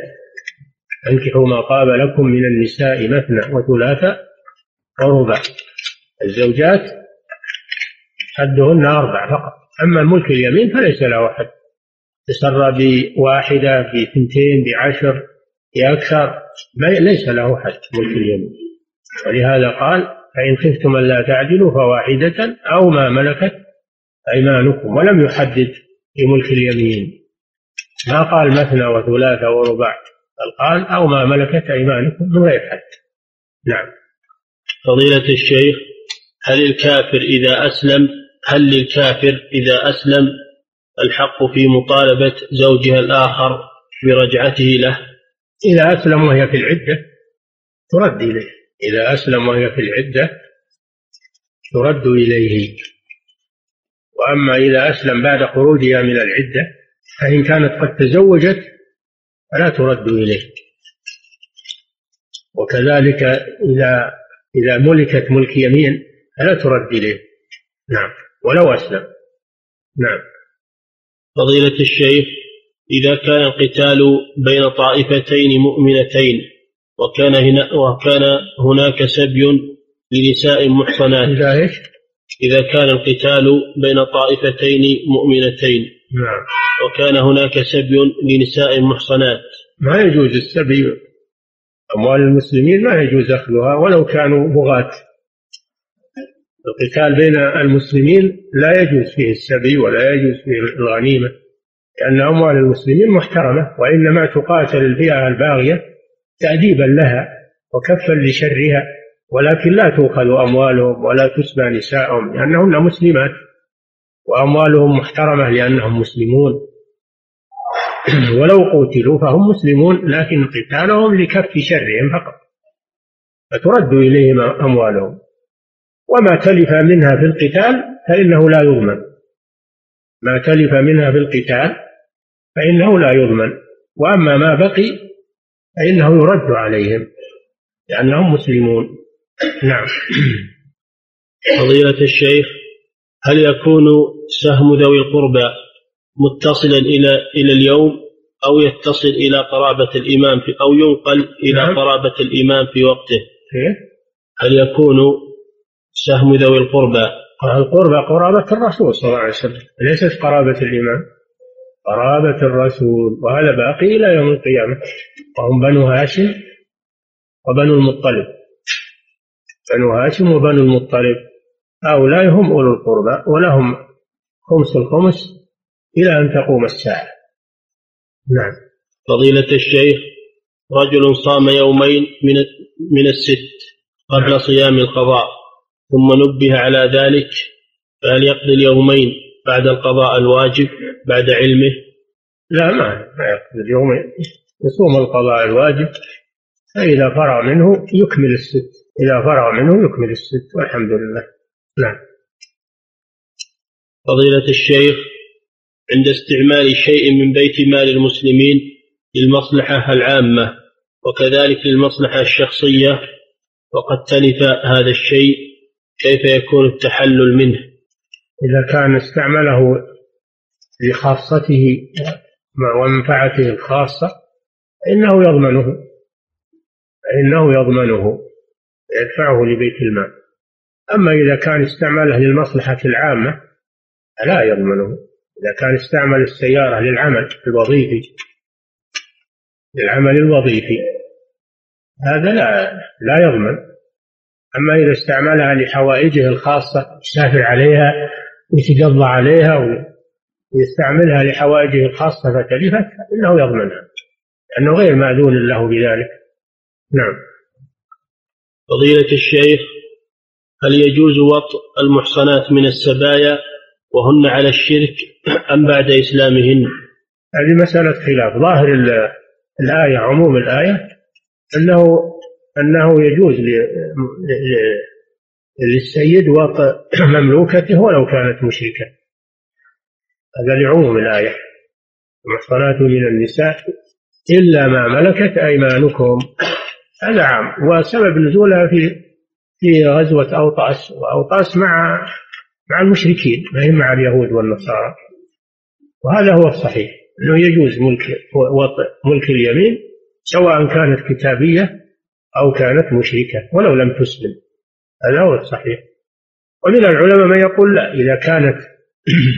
انكحوا ما طاب لكم من النساء مثنى وثلاثة وربع. الزوجات حدهن أربع فقط. أما الملك اليمين فليس له حد. تسرى بواحدة بثنتين بعشر بأكثر ليس له حد. ملك اليمين. ولهذا قال فإن خفتم ألا تعدلوا فواحدة أو ما ملكت أيمانكم ولم يحدد في ملك اليمين. ما قال مثنى وثلاثة ورباع بل قال أو ما ملكت أيمانكم من غير حد. نعم. فضيلة الشيخ هل الكافر إذا أسلم هل للكافر إذا أسلم الحق في مطالبة زوجها الآخر برجعته له؟ إذا أسلم وهي في العدة ترد إليه. إذا أسلم وهي في العدة ترد إليه. وأما إذا أسلم بعد خروجها من العدة فإن كانت قد تزوجت فلا ترد إليه. وكذلك إذا إذا ملكت ملك يمين فلا ترد إليه. نعم. ولو أسلم. نعم. فضيلة الشيخ إذا كان القتال بين طائفتين مؤمنتين وكان هنا وكان هناك سبي لنساء محصنات. إذا إيش؟ إذا كان القتال بين طائفتين مؤمنتين. نعم. وكان هناك سبي لنساء محصنات. ما يجوز السبي أموال المسلمين ما يجوز أخذها ولو كانوا بغاة. القتال بين المسلمين لا يجوز فيه السبي ولا يجوز فيه الغنيمة لأن أموال المسلمين محترمة وإنما تقاتل الفئة الباغية. تأديبا لها وكفا لشرها ولكن لا تؤخذ أموالهم ولا تسبى نساءهم لأنهن مسلمات وأموالهم محترمة لأنهم مسلمون. ولو قتلوا فهم مسلمون لكن قتالهم لكف شرهم فقط فترد إليهم أموالهم. وما تلف منها في القتال فإنه لا يضمن. ما تلف منها في القتال فإنه لا يضمن. وأما ما بقي فإنه يرد عليهم لأنهم مسلمون. نعم. فضيلة الشيخ هل يكون سهم ذوي القربى متصلا إلى إلى اليوم أو يتصل إلى قرابة الإمام في أو ينقل إلى نعم. قرابة الإمام في وقته؟ إيه؟ هل يكون سهم ذوي القربى القربى؟ قرابة الرسول صلى الله عليه وسلم ليست قرابة الإمام. قرابة الرسول وهذا باقي إلى يوم القيامة. وهم بنو هاشم وبنو المطلب. بنو هاشم وبنو المطلب. هؤلاء هم أولو القربى ولهم خمس الخمس إلى أن تقوم الساعة. نعم. فضيلة الشيخ رجل صام يومين من من الست قبل. صيام القضاء ثم نبه على ذلك فهل يقضي اليومين؟ بعد القضاء الواجب بعد علمه؟ لا ما ما يقضي اليومين يصوم القضاء الواجب فإذا فرغ منه يكمل الست. إذا فرغ منه يكمل الست والحمد لله. نعم. فضيلة الشيخ عند استعمال شيء من بيت مال المسلمين للمصلحة العامة وكذلك للمصلحة الشخصية وقد تلف هذا الشيء كيف يكون التحلل منه؟ إذا كان استعمله لخاصته ومنفعته الخاصة فإنه يضمنه فإنه يضمنه يدفعه لبيت المال. أما إذا كان استعمله للمصلحة العامة فلا يضمنه. إذا كان استعمل السيارة للعمل الوظيفي للعمل الوظيفي هذا لا لا يضمن. أما إذا استعملها لحوائجه الخاصة يسافر عليها ويتقضى عليها ويستعملها لحوائجه الخاصة فتلفت فإنه يضمنها. لأنه غير مأذون له بذلك. نعم. فضيلة الشيخ هل يجوز وطء المحصنات من السبايا وهن على الشرك أم بعد إسلامهن؟ هذه مسألة خلاف. ظاهر الآية عموم الآية أنه أنه يجوز للسيد وطء مملوكته ولو كانت مشركة. هذا لعموم الآية. المحصنات من النساء إلا ما ملكت أيمانكم. هذا عام. وسبب نزولها في في غزوة أوطاس. وأوطاس مع مع المشركين ما هي مع اليهود والنصارى. وهذا هو الصحيح أنه يجوز ملك وطئ ملك اليمين سواء كانت كتابية أو كانت مشركة ولو لم تسلم. هذا هو الصحيح. ومن العلماء من يقول لا إذا كانت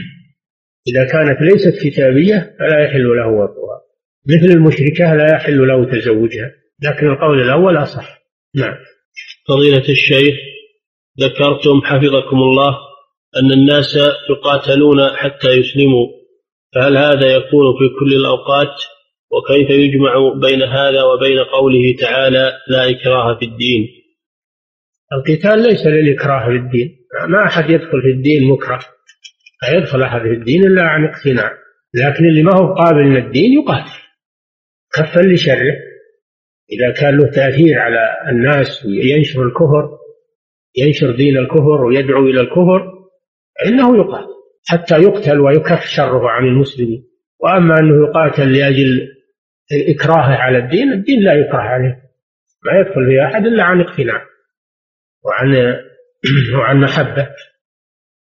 إذا كانت ليست كتابية فلا يحل له وطئها مثل المشركة لا يحل له تزوجها. لكن القول الأول أصح. نعم. فضيلة الشيخ ذكرتم حفظكم الله أن الناس يقاتلون حتى يسلموا. فهل هذا يكون في كل الأوقات؟ وكيف يجمع بين هذا وبين قوله تعالى لا إكراه في الدين؟ القتال ليس للإكراه في الدين. ما أحد يدخل في الدين مكره. لا يدخل أحد في الدين إلا عن اقتناع. لكن اللي ما هو قابل من الدين يقاتل. كفا لشره. إذا كان له تأثير على الناس وينشر الكفر ينشر دين الكفر ويدعو إلى الكفر فإنه يقاتل. حتى يقتل ويكف شره عن المسلمين. وأما أنه يقاتل لأجل الإكراه على الدين الدين لا يكره عليه. ما يدخل في أحد إلا عن اقتناع. وعن وعن محبة.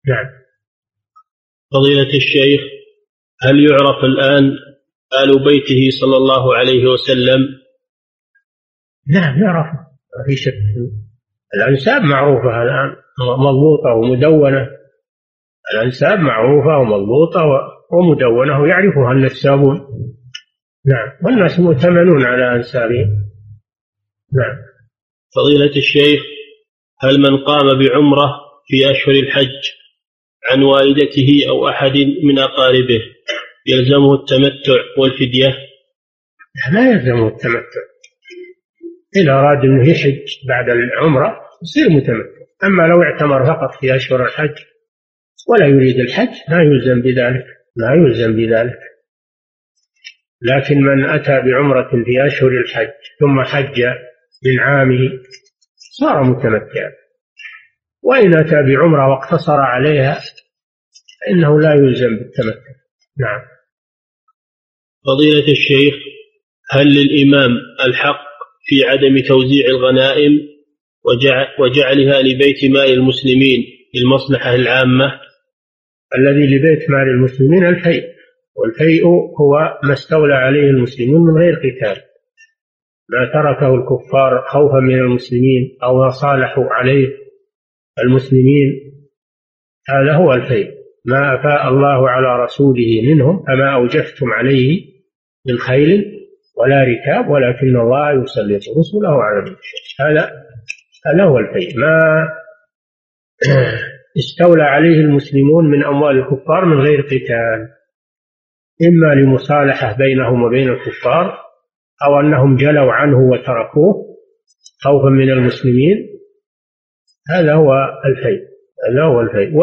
نعم. فضيلة الشيخ هل يعرف الآن آل بيته صلى الله عليه وسلم؟ نعم يعرف. ما في شك. الأنساب معروفة الآن مضبوطة ومدونة. الأنساب معروفة ومضبوطة ومدونة ويعرفها النسابون. نعم. والناس مؤتمنون على أنسابهم. نعم. فضيلة الشيخ هل من قام بعمرة في أشهر الحج عن والدته أو أحد من أقاربه يلزمه التمتع والفدية؟ لا يلزمه التمتع. إن أراد أنه يحج بعد العمرة يصير متمتع. أما لو اعتمر فقط في أشهر الحج ولا يريد الحج ما يلزم بذلك ما يلزم بذلك. لكن من أتى بعمرة في أشهر الحج ثم حج من عامه صار متمتعا وإن أتى بعمرة واقتصر عليها فإنه لا يلزم بالتمتع نعم. فضيلة الشيخ هل للإمام الحق في عدم توزيع الغنائم وجعلها لبيت مال المسلمين للمصلحة العامة؟ الذي لبيت مال المسلمين الفيء. والفيء هو ما استولى عليه المسلمون من غير قتال. ما تركه الكفار خوفا من المسلمين أو ما صالحوا عليه المسلمين. هذا هو الفيء. ما أفاء الله على رسوله منهم فما أوجفتم عليه من خيل ولا ركاب ولكن الله يسلط رسله على من هذا هذا هو الفيء. ما استولى عليه المسلمون من أموال الكفار من غير قتال إما لمصالحة بينهم وبين الكفار أو أنهم جلوا عنه وتركوه خوفا من المسلمين. هذا هو الفيء. هذا هو الفيء.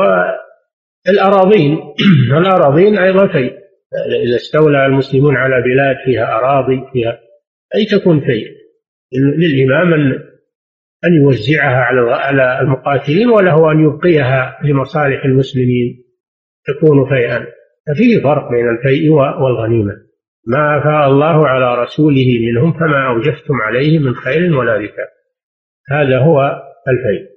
والأراضين الأراضين أيضا فيء. إذا استولى المسلمون على بلاد فيها أراضي فيها أي تكون فيء. للإمام أن أن يوزعها على على المقاتلين وله أن يبقيها لمصالح المسلمين تكون فيئا. ففيه فرق بين الفيء والغنيمة. ما أفاء الله على رسوله منهم فما أوجفتم عليه من خير ولا ركاب هذا هو الفيء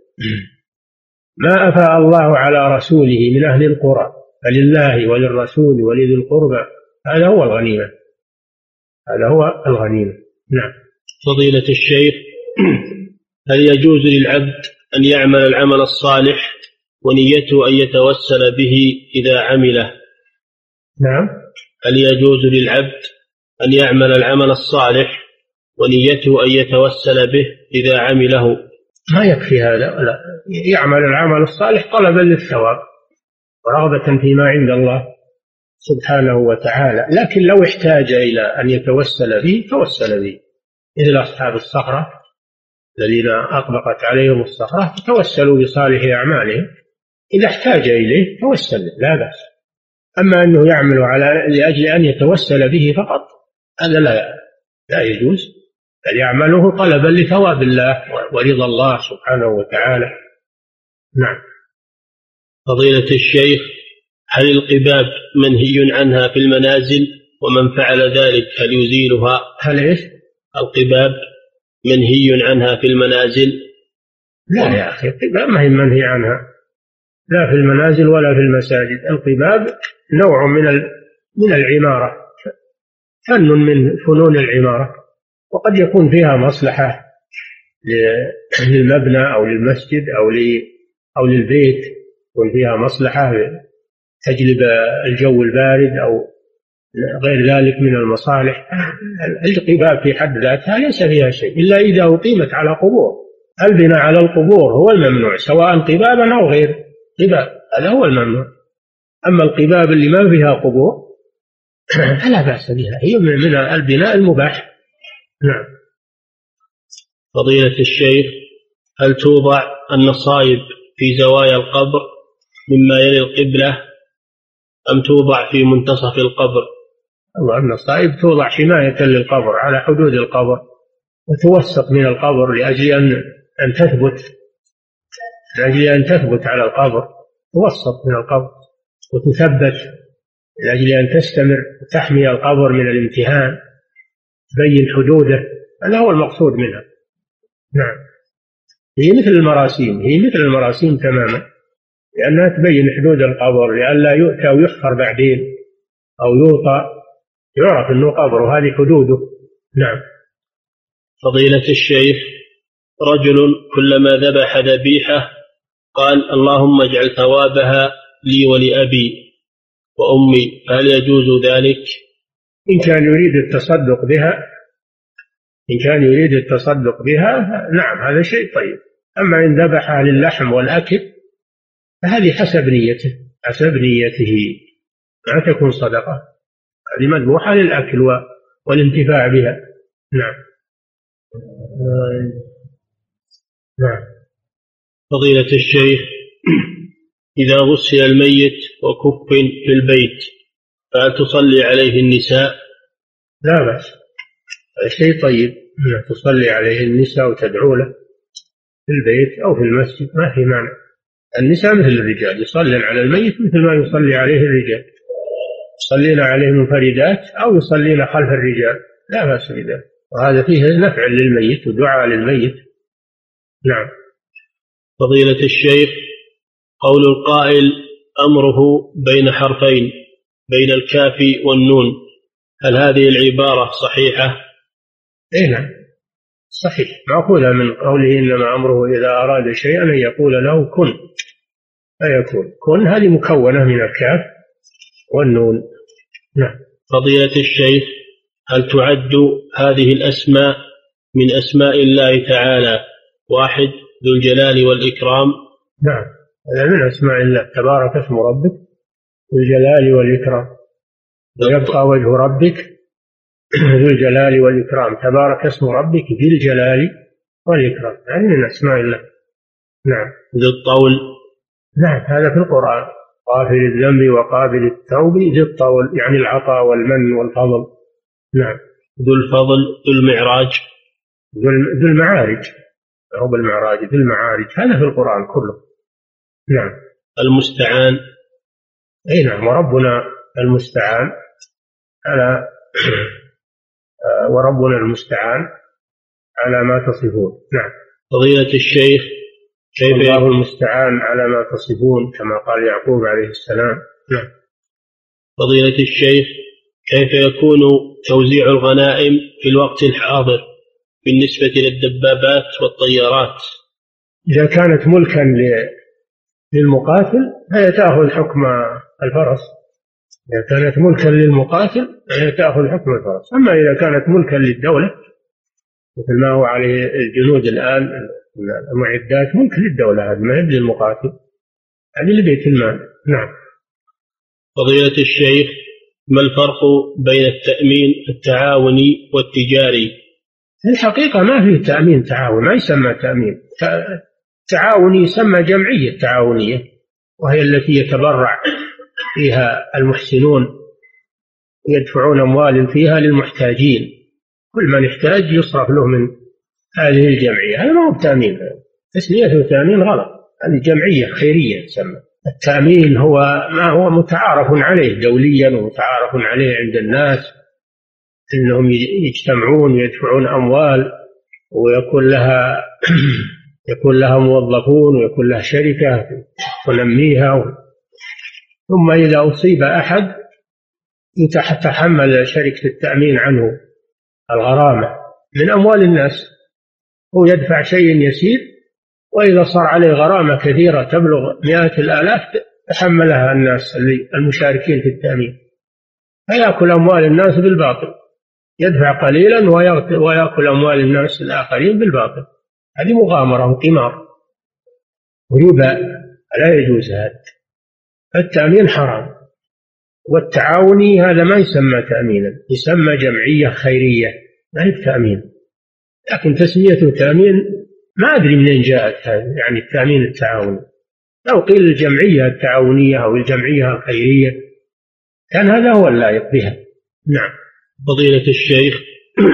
ما أفاء الله على رسوله من أهل القرى فلله وللرسول ولذي القربى. هذا هو الغنيمة. هذا هو الغنيمة. نعم. فضيلة الشيخ هل يجوز للعبد أن يعمل العمل الصالح ونيته أن يتوسل به إذا عمله؟ نعم. هل يجوز للعبد أن يعمل العمل الصالح ونيته أن يتوسل به إذا عمله؟ ما يكفي هذا لا. يعمل العمل الصالح طلبا للثواب ورغبة فيما عند الله سبحانه وتعالى. لكن لو احتاج إلى أن يتوسل به توسل به. مثل أصحاب الصخرة الذين أطبقت عليهم الصخرة توسلوا بصالح أعمالهم. إذا احتاج إليه توسل لا بأس. أما أنه يعمل على لأجل أن يتوسل به فقط هذا لا لا يجوز بل يعمله طلبا لثواب الله ورضا الله سبحانه وتعالى. نعم. فضيلة الشيخ هل القباب منهي عنها في المنازل؟ ومن فعل ذلك هل يزيلها؟ هل إيش؟ القباب منهي عنها في المنازل؟ لا يا أخي القباب ما هي منهي عنها. لا في المنازل ولا في المساجد. القباب نوع من من العمارة. فن من فنون العمارة. وقد يكون فيها مصلحة للمبنى أو للمسجد أو أو للبيت. يكون فيها مصلحة تجلب الجو البارد أو غير ذلك من المصالح. القباب في حد ذاتها ليس فيها شيء إلا إذا أقيمت على قبور. البناء على القبور هو الممنوع سواء قبابا أو غير. قباب هذا هو الممنوع أما القباب اللي ما فيها قبور فلا بأس بها. هي من البناء المباح. نعم. فضيلة الشيخ هل توضع النصائب في زوايا القبر مما يلي القبلة أم توضع في منتصف القبر؟ الله النصائب توضع حماية للقبر على حدود القبر وتوسط من القبر لأجل أن أن تثبت لأجل أن تثبت على القبر توسط من القبر وتثبت لأجل أن تستمر وتحمي القبر من الامتهان تبين حدوده هذا هو المقصود منها. نعم. هي مثل المراسيم هي مثل المراسيم تماما لأنها تبين حدود القبر لئلا يؤتى ويحفر بعدين أو يوطى يعرف أنه قبر وهذه حدوده. نعم. فضيلة الشيخ رجل كلما ذبح ذبيحة قال اللهم اجعل ثوابها لي ولأبي وأمي. هل يجوز ذلك؟ إن كان يريد التصدق بها إن كان يريد التصدق بها نعم هذا شيء طيب. أما إن ذبحها للحم والأكل فهذه حسب نيته حسب نيته. ما تكون صدقة هذه مذبوحة للأكل والانتفاع بها. نعم. نعم. فضيلة الشيخ إذا غسل الميت وكف في البيت فهل تصلي عليه النساء؟ لا بأس. شيء طيب تصلي عليه النساء وتدعو له في البيت أو في المسجد ما في مانع. النساء مثل الرجال يصلين على الميت مثل ما يصلي عليه الرجال. يصلين عليه منفردات أو يصلين خلف الرجال لا بأس بذلك. وهذا فيه نفع للميت ودعاء للميت. نعم. فضيلة الشيخ قول القائل أمره بين حرفين بين الكاف والنون. هل هذه العبارة صحيحة؟ إيه نعم. صحيح. مأخوذة من قوله إنما أمره إذا أراد شيئا أن يقول له كن. فيكون. كن هذه مكونة من الكاف والنون. نعم. فضيلة الشيخ هل تعد هذه الأسماء من أسماء الله تعالى؟ واحد ذو الجلال والإكرام. نعم. هذا من أسماء الله. تبارك اسم ربك. ذو الجلال والإكرام. ويبقى وجه ربك. ذو الجلال والإكرام. تبارك اسم ربك. ذي الجلال والإكرام. هذه من أسماء الله. نعم. ذو الطول. نعم. هذا في القرآن. غافل الذنب وقابل التوب. ذي الطول. يعني العطاء والمن والفضل. نعم. ذو الفضل. ذو المعراج. ذو المعارج. هو بالمعراج ذو المعارج هذا في القرآن كله. نعم. المستعان. إي نعم وربنا المستعان على وربنا المستعان على ما تصفون. نعم. فضيلة الشيخ كيف الله المستعان على ما تصفون كما قال يعقوب عليه السلام. نعم. فضيلة الشيخ كيف يكون توزيع الغنائم في الوقت الحاضر؟ بالنسبة للدبابات والطيارات. إذا كانت ملكا للمقاتل فهي تأخذ حكم الفرس. إذا كانت ملكا للمقاتل فهي تأخذ حكم الفرس. أما إذا كانت ملكا للدولة مثل ما هو عليه الجنود الآن المعدات ملك للدولة هذه ما هي للمقاتل. هذه لبيت المال. نعم. فضيلة الشيخ ما الفرق بين التأمين التعاوني والتجاري؟ في الحقيقة ما في تأمين تعاون ما يسمى تأمين. تعاوني يسمى جمعية تعاونية وهي التي يتبرع فيها المحسنون يدفعون أموال فيها للمحتاجين. كل من يحتاج يصرف له من هذه الجمعية. هذا ما هو تأمين تسميته تأمين غلط. هذه جمعية خيرية تسمى. التأمين هو ما هو متعارف عليه دوليا ومتعارف عليه عند الناس. انهم يجتمعون ويدفعون أموال ويكون لها يكون لها موظفون ويكون لها شركة تنميها. ثم إذا أصيب أحد تتحمل شركة التأمين عنه الغرامة من أموال الناس. هو يدفع شيء يسير وإذا صار عليه غرامة كثيرة تبلغ مئات الآلاف تحملها الناس المشاركين في التأمين. فيأكل أموال الناس بالباطل. يدفع قليلا ويأكل أموال الناس الآخرين بالباطل. هذه مغامرة وقمار. وربا لا يجوز هذا. التأمين حرام. والتعاوني هذا ما يسمى تأمينا يسمى جمعية خيرية. ما هي تأمين لكن تسميته تأمين ما أدري منين جاءت يعني التأمين التعاوني. لو قيل الجمعية التعاونية أو الجمعية الخيرية كان هذا هو اللائق بها. نعم. فضيلة الشيخ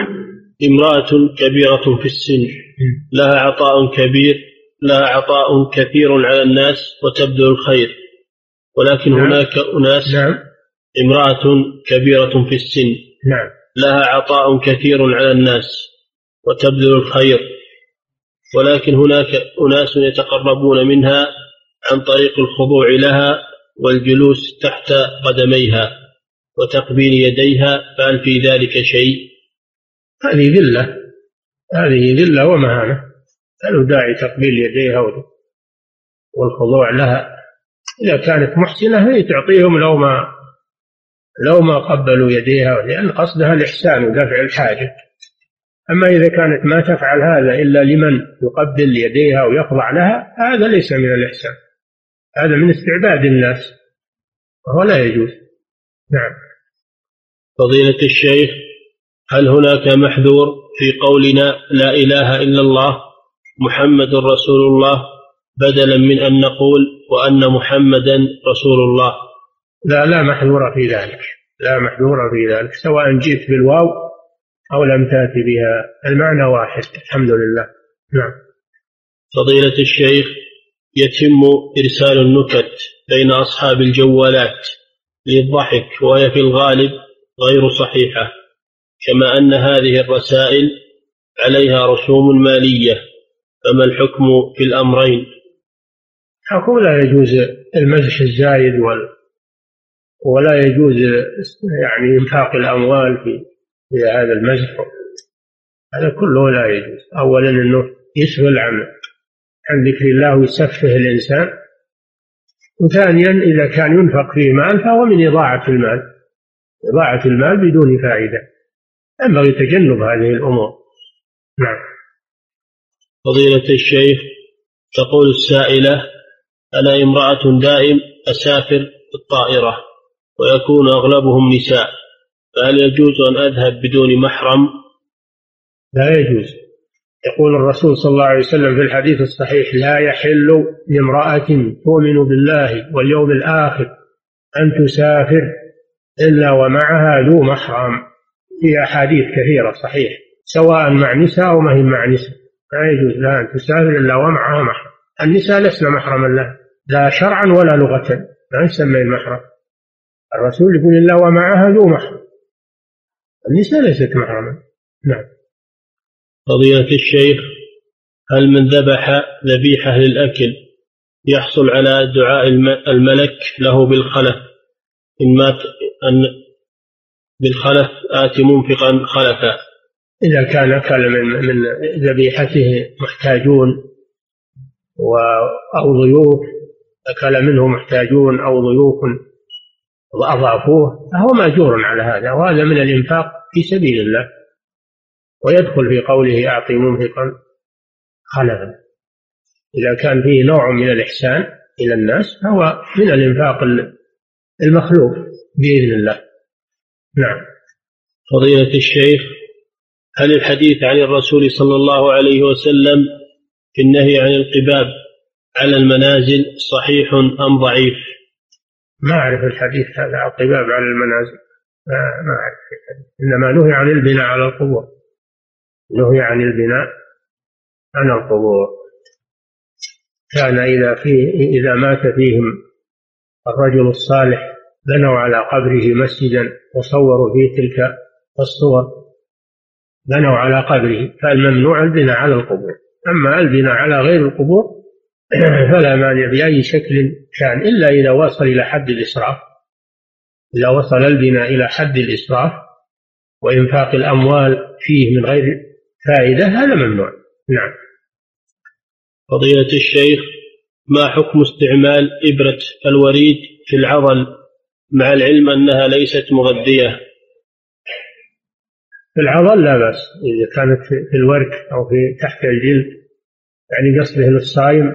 امرأة كبيرة في السن لها عطاء كبير لها عطاء كثير على الناس وتبذل الخير ولكن نعم. هناك أناس نعم. امرأة كبيرة في السن نعم. لها عطاء كثير على الناس وتبذل الخير ولكن هناك أناس يتقربون منها عن طريق الخضوع لها والجلوس تحت قدميها وتقبيل يديها فهل في ذلك شيء؟ هذه ذلة. هذه ذلة ومهانة. هل داعي تقبيل يديها والخضوع لها؟ إذا كانت محسنة هي تعطيهم لو ما لو ما قبلوا يديها لأن قصدها الإحسان ودفع الحاجة. أما إذا كانت ما تفعل هذا إلا لمن يقبل يديها ويخضع لها هذا ليس من الإحسان. هذا من استعباد الناس. وهو لا يجوز. نعم. فضيلة الشيخ هل هناك محذور في قولنا لا إله إلا الله محمد رسول الله بدلا من أن نقول وأن محمدا رسول الله؟ لا لا محذور في ذلك لا محذور في ذلك سواء جئت بالواو أو لم تأتي بها المعنى واحد الحمد لله. نعم. فضيلة الشيخ يتم إرسال النكت بين أصحاب الجوالات للضحك وهي في الغالب غير صحيحة كما أن هذه الرسائل عليها رسوم مالية فما الحكم في الأمرين؟ حكم لا يجوز المزح الزايد ولا يجوز يعني إنفاق الأموال في في هذا المزح هذا كله لا يجوز. أولا أنه يشغل عن عن ذكر الله ويسفه الإنسان. وثانيا إذا كان ينفق فيه مال فهو من إضاعة المال. إضاعة المال بدون فائدة. ينبغي تجنب هذه الأمور. نعم. فضيلة الشيخ تقول السائلة أنا امرأة دائم أسافر بالطائرة ويكون أغلبهم نساء فهل يجوز أن أذهب بدون محرم؟ لا يجوز. يقول الرسول صلى الله عليه وسلم في الحديث الصحيح لا يحل لامرأة تؤمن بالله واليوم الآخر أن تسافر إلا ومعها ذو محرم. في أحاديث كثيرة صحيح. سواء مع نساء أو ما هي مع نساء. لا يجوز لها أن تسافر إلا ومعها محرم. النساء لسن محرما لها. لا شرعا ولا لغة. لا يسمى المحرم. الرسول يقول إلا ومعها ذو محرم. النساء ليست محرما نعم. فضيلة الشيخ هل من ذبح ذبيحة للأكل يحصل على دعاء الملك له بالخلف؟ إن مات أن بالخلف آتي منفقا خلفا. إذا كان أكل من من ذبيحته محتاجون أو ضيوف أكل منه محتاجون أو ضيوف وأضعفوه فهو مأجور على هذا وهذا من الإنفاق في سبيل الله. ويدخل في قوله أعطي منفقا خلفا. إذا كان فيه نوع من الإحسان إلى الناس فهو من الإنفاق المخلوق. بإذن الله. نعم. فضيلة الشيخ هل الحديث عن الرسول صلى الله عليه وسلم في النهي عن القباب على المنازل صحيح أم ضعيف؟ ما أعرف الحديث هذا القباب على المنازل. ما, ما أعرف إنما نهي عن البناء على القبور. نهي عن البناء عن القبور. كان إذا فيه إذا مات فيهم الرجل الصالح بنوا على قبره مسجدا وصوروا فيه تلك الصور. بنوا على قبره فالممنوع البناء على القبور. أما البناء على غير القبور فلا مانع بأي شكل كان إلا إذا وصل إلى حد الإسراف. إذا وصل البناء إلى حد الإسراف وإنفاق الأموال فيه من غير فائدة هذا ممنوع. نعم. فضيلة الشيخ ما حكم استعمال إبرة الوريد في العضل؟ مع العلم أنها ليست مغذية. في العضل لا بأس إذا كانت في الورك أو في تحت الجلد يعني قصده للصائم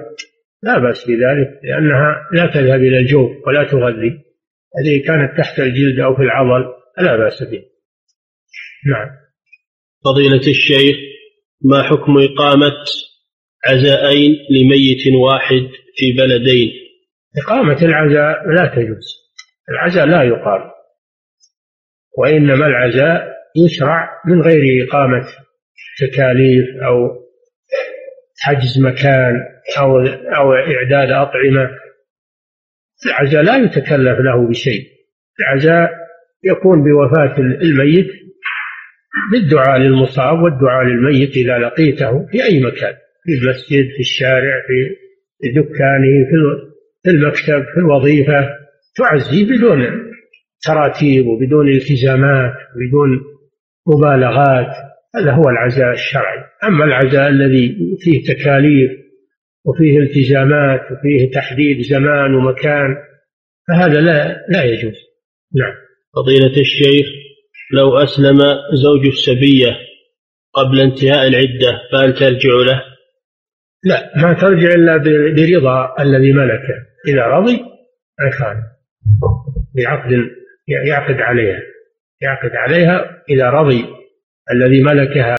لا بأس بذلك لأنها لا تذهب إلى الجوف ولا تغذي. هذه كانت تحت الجلد أو في العضل لا بأس به نعم. فضيلة الشيخ ما حكم إقامة عزاءين لميت واحد في بلدين؟ إقامة العزاء لا تجوز. العزاء لا يقام وإنما العزاء يشرع من غير إقامة تكاليف أو حجز مكان أو أو إعداد أطعمة. العزاء لا يتكلف له بشيء. العزاء يكون بوفاة الميت بالدعاء للمصاب والدعاء للميت إذا لقيته في أي مكان في المسجد في الشارع في دكانه في المكتب في الوظيفة. تعزي بدون تراتيب وبدون التزامات وبدون مبالغات. هذا هو العزاء الشرعي. أما العزاء الذي فيه تكاليف وفيه التزامات وفيه تحديد زمان ومكان فهذا لا لا يجوز. نعم. فضيلة الشيخ لو أسلم زوج السبية قبل انتهاء العدة فهل ترجع له؟ لا ما ترجع إلا برضا الذي ملكه إذا رضي أكان بعقد يعقد عليها. يعقد عليها إذا رضي الذي ملكها.